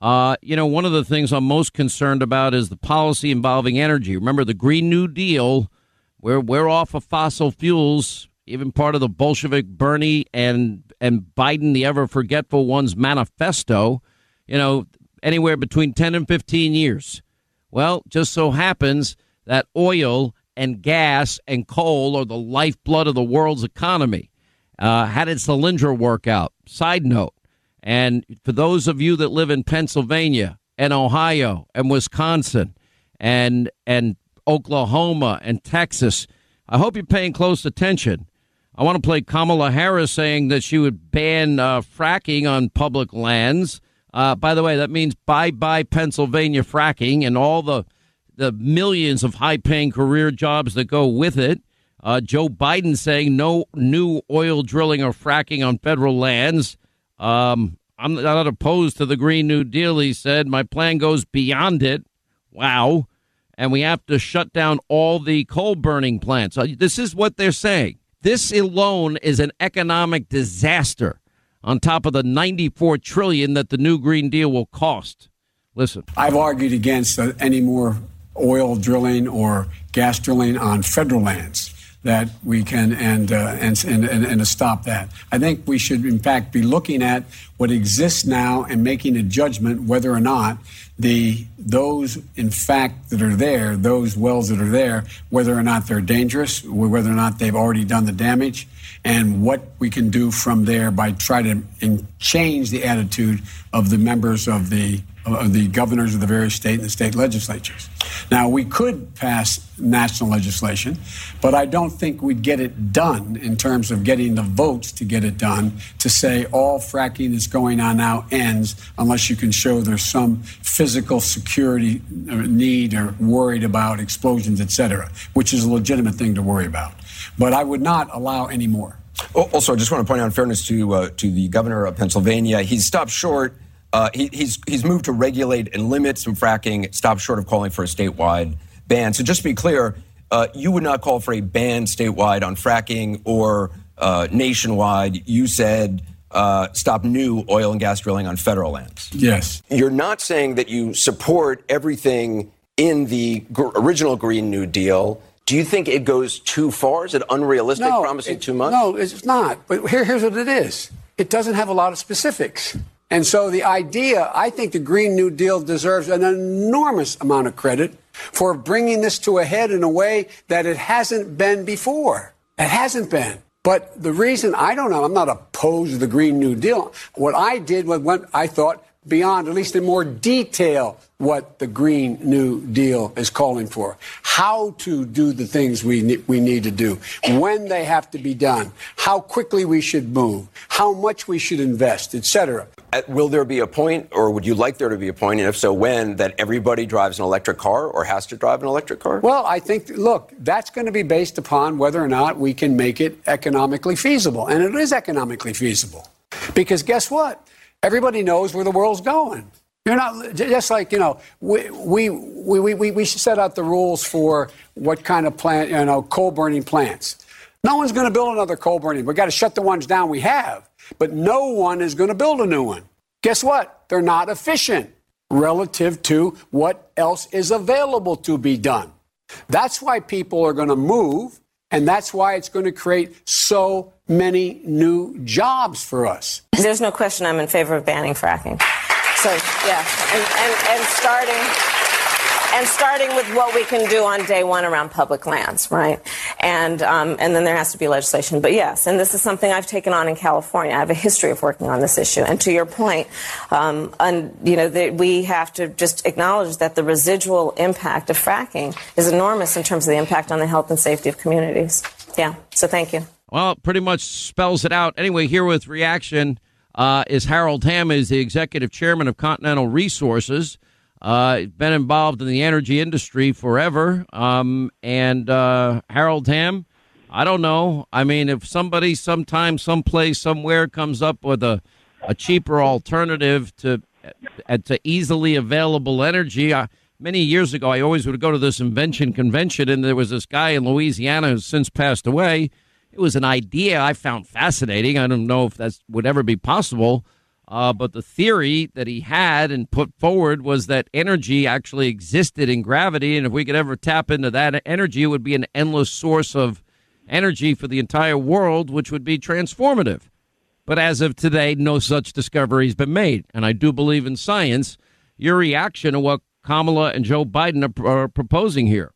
Speaker 1: Uh, you know, one of the things I'm most concerned about is the policy involving energy. Remember the Green New Deal, where we're off of fossil fuels, even part of the Bolshevik Bernie and and Biden, the ever forgetful one's manifesto. You know, anywhere between 10 and 15 years. Well, just so happens that oil and gas and coal are the lifeblood of the world's economy. Uh, how did Solyndra work out? Side note. And for those of you that live in Pennsylvania and Ohio and Wisconsin and and Oklahoma and Texas, I hope you're paying close attention. I want to play Kamala Harris saying that she would ban uh, fracking on public lands. Uh, by the way, that means bye bye Pennsylvania fracking and all the the millions of high paying career jobs that go with it. Uh, Joe Biden saying no new oil drilling or fracking on federal lands. Um, I'm not opposed to the Green New Deal, he said. My plan goes beyond it. Wow. And we have to shut down all the coal burning plants. Uh, this is what they're saying. This alone is an economic disaster on top of the 94 trillion that the new Green Deal will cost. Listen.
Speaker 11: I've argued against uh, any more oil drilling or gas drilling on federal lands that we can and, uh, and, and, and, to stop that. I think we should, in fact, be looking at what exists now and making a judgment whether or not the those in fact that are there, those wells that are there, whether or not they're dangerous, whether or not they've already done the damage, and what we can do from there by trying to change the attitude of the members of the of the governors of the various state and state legislatures. Now, we could pass national legislation, but I don't think we'd get it done in terms of getting the votes to get it done to say all fracking that's going on now ends unless you can show there's some physical security uh, need or worried about explosions, et cetera, which is a legitimate thing to worry about. But I would not allow any more.
Speaker 12: Also, I just want to point out in fairness to uh, to the governor of Pennsylvania, he's stopped short uh, he, he's he's moved to regulate and limit some fracking, stop short of calling for a statewide ban. So just to be clear, uh, you would not call for a ban statewide on fracking or uh, nationwide. You said uh, stop new oil and gas drilling on federal lands.
Speaker 11: Yes.
Speaker 12: You're not saying that you support everything in the original Green New Deal. Do you think it goes too far? Is it unrealistic,
Speaker 11: no,
Speaker 12: promising
Speaker 11: it,
Speaker 12: too much?
Speaker 11: No, it's not. But here, here's what it is. It doesn't have a lot of specifics. And so the idea, I think the Green New Deal deserves an enormous amount of credit for bringing this to a head in a way that it hasn't been before. It hasn't been. But the reason I don't know, I'm not opposed to the Green New Deal. What I did was what I thought beyond, at least in more detail, what the Green New Deal is calling for. How to do the things we, ne- we need to do, when they have to be done, how quickly we should move, how much we should invest, etc.
Speaker 12: Uh, will there be a point, or would you like there to be a point, and if so, when, that everybody drives an electric car or has to drive an electric car?
Speaker 11: Well, I think, look, that's going to be based upon whether or not we can make it economically feasible. And it is economically feasible. Because guess what? Everybody knows where the world's going. You're not just like you know. We we we we we set out the rules for what kind of plant you know coal burning plants. No one's going to build another coal burning. We've got to shut the ones down we have. But no one is going to build a new one. Guess what? They're not efficient relative to what else is available to be done. That's why people are going to move And that's why it's going to create so many new jobs for us.
Speaker 13: There's no question I'm in favor of banning fracking. So, yeah, and, and, and starting and starting with what we can do on day one around public lands, right? And um, and then there has to be legislation. But yes, and this is something I've taken on in California. I have a history of working on this issue. And to your point, um, and you know, the, we have to just acknowledge that the residual impact of fracking is enormous in terms of the impact on the health and safety of communities. Yeah. So thank you.
Speaker 1: Well, pretty much spells it out. Anyway, here with reaction uh, is Harold Hamm, is the executive chairman of Continental Resources. Uh, been involved in the energy industry forever. Um, and uh, Harold Hamm, I don't know. I mean, if somebody sometime, someplace, somewhere comes up with a, a cheaper alternative to uh, to easily available energy, I, many years ago, I always would go to this invention convention, and there was this guy in Louisiana who's since passed away. It was an idea I found fascinating. I don't know if that would ever be possible uh, but the theory that he had and put forward was that energy actually existed in gravity, and if we could ever tap into that energy, it would be an endless source of energy for the entire world, which would be transformative. But as of today, no such discovery has been made. And I do believe in science. Your reaction to what Kamala and Joe Biden are, are proposing here?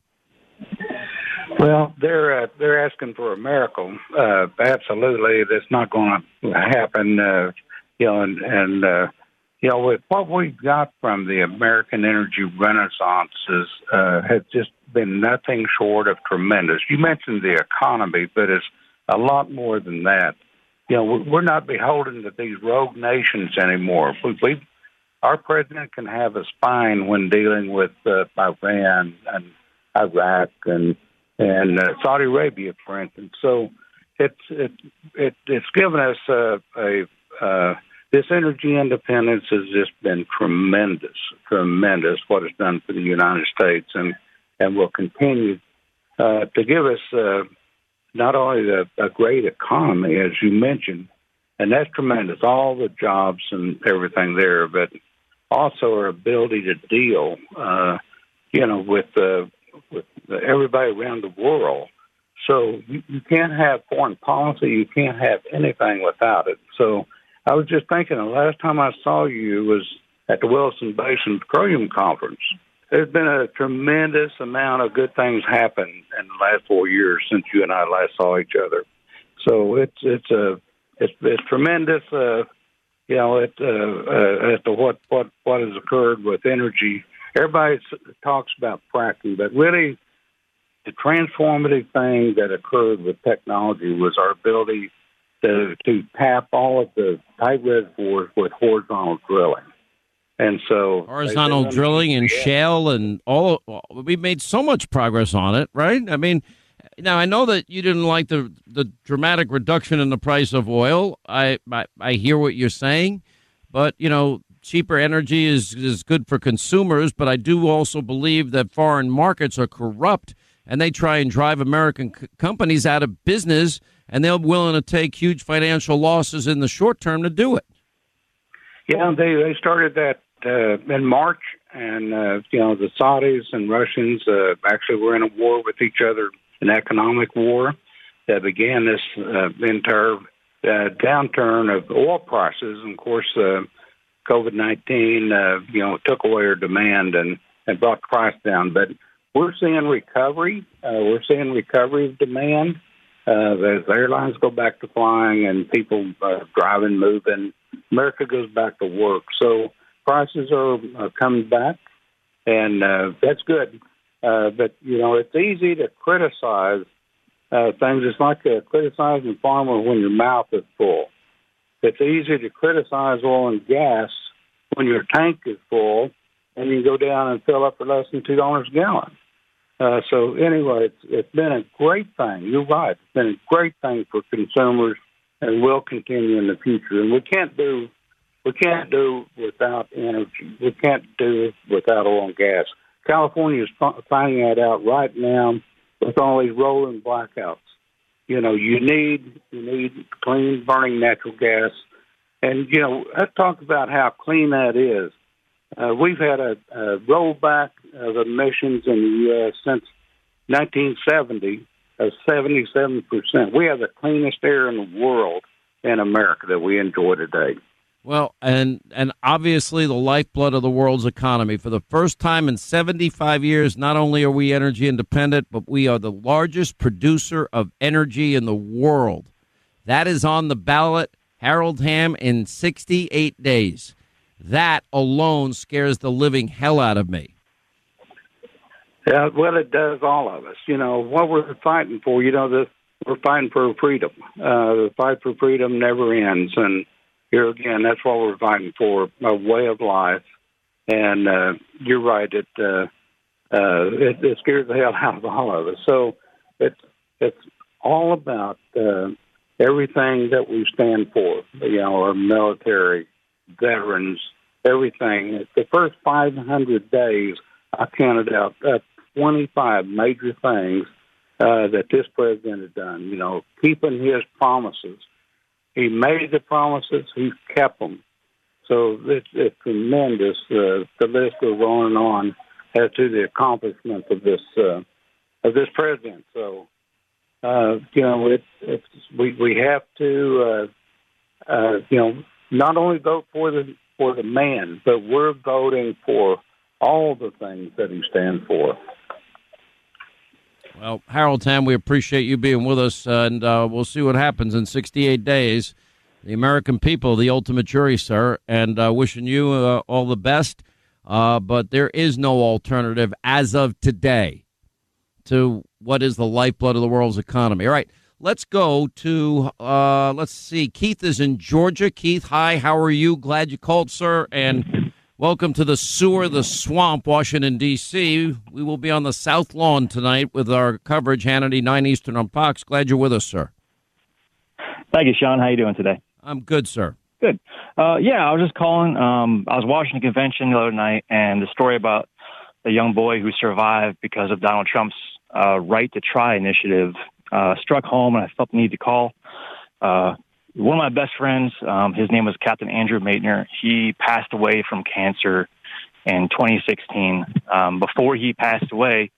Speaker 14: Well, they're uh, they're asking for a miracle. Uh, absolutely, that's not going to happen. Uh, you know, and and uh, you know, with what we've got from the American energy renaissance is uh, has just been nothing short of tremendous. You mentioned the economy, but it's a lot more than that. You know, we're not beholden to these rogue nations anymore. We, we our president can have a spine when dealing with uh, Iran and Iraq and and uh, Saudi Arabia, for instance. So it's it, it it's given us a, a uh, this energy independence has just been tremendous, tremendous what it's done for the United States, and and will continue uh, to give us uh, not only a, a great economy as you mentioned, and that's tremendous, all the jobs and everything there, but also our ability to deal, uh, you know, with uh, with everybody around the world. So you, you can't have foreign policy, you can't have anything without it. So I was just thinking the last time I saw you was at the Williston Basin Petroleum Conference. There's been a tremendous amount of good things happen in the last four years since you and I last saw each other. So it's it's a it's it's tremendous. Uh, you know, it, uh, uh, as to what what what has occurred with energy. Everybody talks about fracking, but really, the transformative thing that occurred with technology was our ability to, to tap all of the tight reservoirs with horizontal drilling. And so
Speaker 1: horizontal drilling and shale and all we made so much progress on it, right? I mean, now I know that you didn't like the the dramatic reduction in the price of oil. I I, I hear what you're saying, but you know, cheaper energy is is good for consumers, but I do also believe that foreign markets are corrupt and they try and drive American c- companies out of business and they're willing to take huge financial losses in the short term to do it.
Speaker 14: Yeah, they they started that uh, in March, and uh, you know the Saudis and Russians uh, actually were in a war with each other, an economic war that began this uh, entire uh, downturn of oil prices. And of course, uh, COVID nineteen, uh, you know, took away our demand and and brought price down. But we're seeing recovery. Uh, we're seeing recovery of demand uh, as airlines go back to flying and people uh, driving, moving, America goes back to work. So prices are uh, coming back, and uh, that's good. Uh, but you know, it's easy to criticize uh, things. It's like uh, criticizing a farmer when your mouth is full. It's easy to criticize oil and gas when your tank is full, and you go down and fill up for less than two dollars a gallon. Uh, so anyway, it's, it's been a great thing. You're right. It's been a great thing for consumers, and will continue in the future. And we can't do we can't do without energy. We can't do without oil and gas. California is finding that out right now with all these rolling blackouts. You know, you need you need clean burning natural gas, and you know, let's talk about how clean that is. Uh, we've had a, a rollback of emissions in the U.S. since 1970, of 77%. We have the cleanest air in the world in America that we enjoy today.
Speaker 1: Well, and and obviously the lifeblood of the world's economy. For the first time in 75 years, not only are we energy independent, but we are the largest producer of energy in the world. That is on the ballot, Harold Hamm, in 68 days. That alone scares the living hell out of me.
Speaker 14: Yeah, well, it does all of us. You know what we're fighting for. You know, the, we're fighting for freedom. Uh, the fight for freedom never ends, and here again, that's what we're fighting for: a way of life. And uh, you're right; it, uh, uh, it it scares the hell out of all of us. So it's it's all about uh, everything that we stand for. You know, our military, veterans, everything. The first 500 days, I counted out uh, 25 major things uh, that this president has done. You know, keeping his promises. He made the promises, he kept them. So it's, it's tremendous. Uh, the list goes on and on as to the accomplishments of this uh, of this president. So uh, you know, it, it's we we have to uh, uh, you know not only vote for the for the man, but we're voting for all the things that he stands for.
Speaker 1: Well, Harold Hamm, we appreciate you being with us, and uh, we'll see what happens in 68 days. The American people, the ultimate jury, sir, and uh, wishing you uh, all the best. Uh, but there is no alternative as of today to what is the lifeblood of the world's economy. All right, let's go to, uh, let's see, Keith is in Georgia. Keith, hi, how are you? Glad you called, sir, and welcome to the sewer, the swamp, Washington, D.C. We will be on the South Lawn tonight with our coverage, Hannity 9 Eastern on Fox. Glad you're with us, sir.
Speaker 15: Thank you, Sean. How you doing today?
Speaker 1: I'm good, sir.
Speaker 15: Good. Uh, yeah, I was just calling. Um, I was watching a convention the other night, and the story about the young boy who survived because of Donald Trump's uh, right to try initiative uh, struck home, and I felt the need to call. Uh, one of my best friends, um, his name was Captain Andrew Maitner. He passed away from cancer in 2016. Um, before he passed away,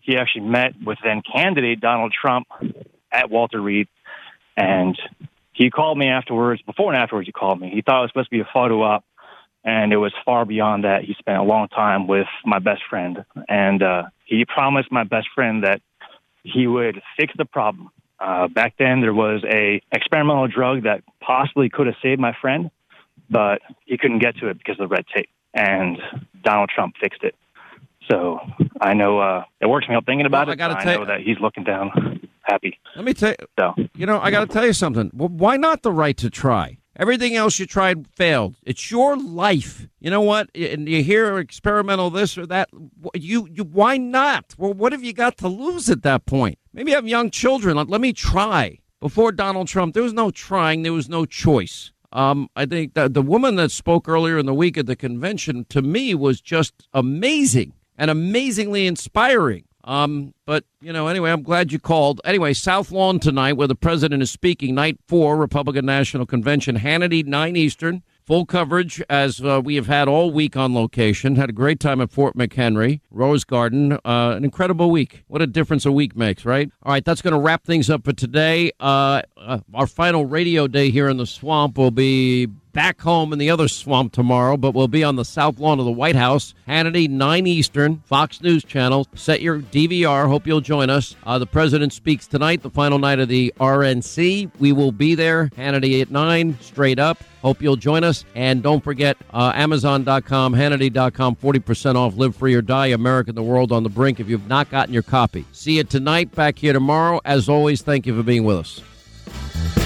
Speaker 15: he actually met with then candidate Donald Trump at Walter Reed, and he called me afterwards. Before and afterwards, he called me. He thought it was supposed to be a photo op, and it was far beyond that. He spent a long time with my best friend, and uh, he promised my best friend that he would fix the problem. Uh, back then, there was a experimental drug that possibly could have saved my friend, but he couldn't get to it because of the red tape, and Donald Trump fixed it. So I know uh, it works me up thinking about
Speaker 1: Well, I
Speaker 15: it.
Speaker 1: gotta
Speaker 15: but I
Speaker 1: tell
Speaker 15: know that he's looking down happy.
Speaker 1: Let me tell you.
Speaker 15: So.
Speaker 1: You know, I got to tell you something. Well, why not the right to try? Everything else you tried failed. It's your life. You know what? And you hear experimental this or that. You, you why not? Well, what have you got to lose at that point? Maybe you have young children. Like, let me try. Before Donald Trump, there was no trying. There was no choice. Um, I think that the woman that spoke earlier in the week at the convention to me was just amazing and amazingly inspiring. Um, but you know, anyway, I'm glad you called. Anyway, South Lawn tonight, where the president is speaking, night four, Republican National Convention, Hannity, nine Eastern. Full coverage as uh, we have had all week on location. Had a great time at Fort McHenry, Rose Garden. Uh, an incredible week. What a difference a week makes, right? All right, that's going to wrap things up for today. Uh, uh, our final radio day here in the swamp will be back home in the other swamp tomorrow, but we'll be on the south lawn of the White House. Hannity, 9 Eastern, Fox News Channel. Set your DVR. Hope you'll join us. Uh, the president speaks tonight, the final night of the RNC. We will be there. Hannity at 9, straight up. Hope you'll join us. And don't forget, uh, Amazon.com, Hannity.com, 40% off. Live free or die. America and the world on the brink if you've not gotten your copy. See you tonight, back here tomorrow. As always, thank you for being with us.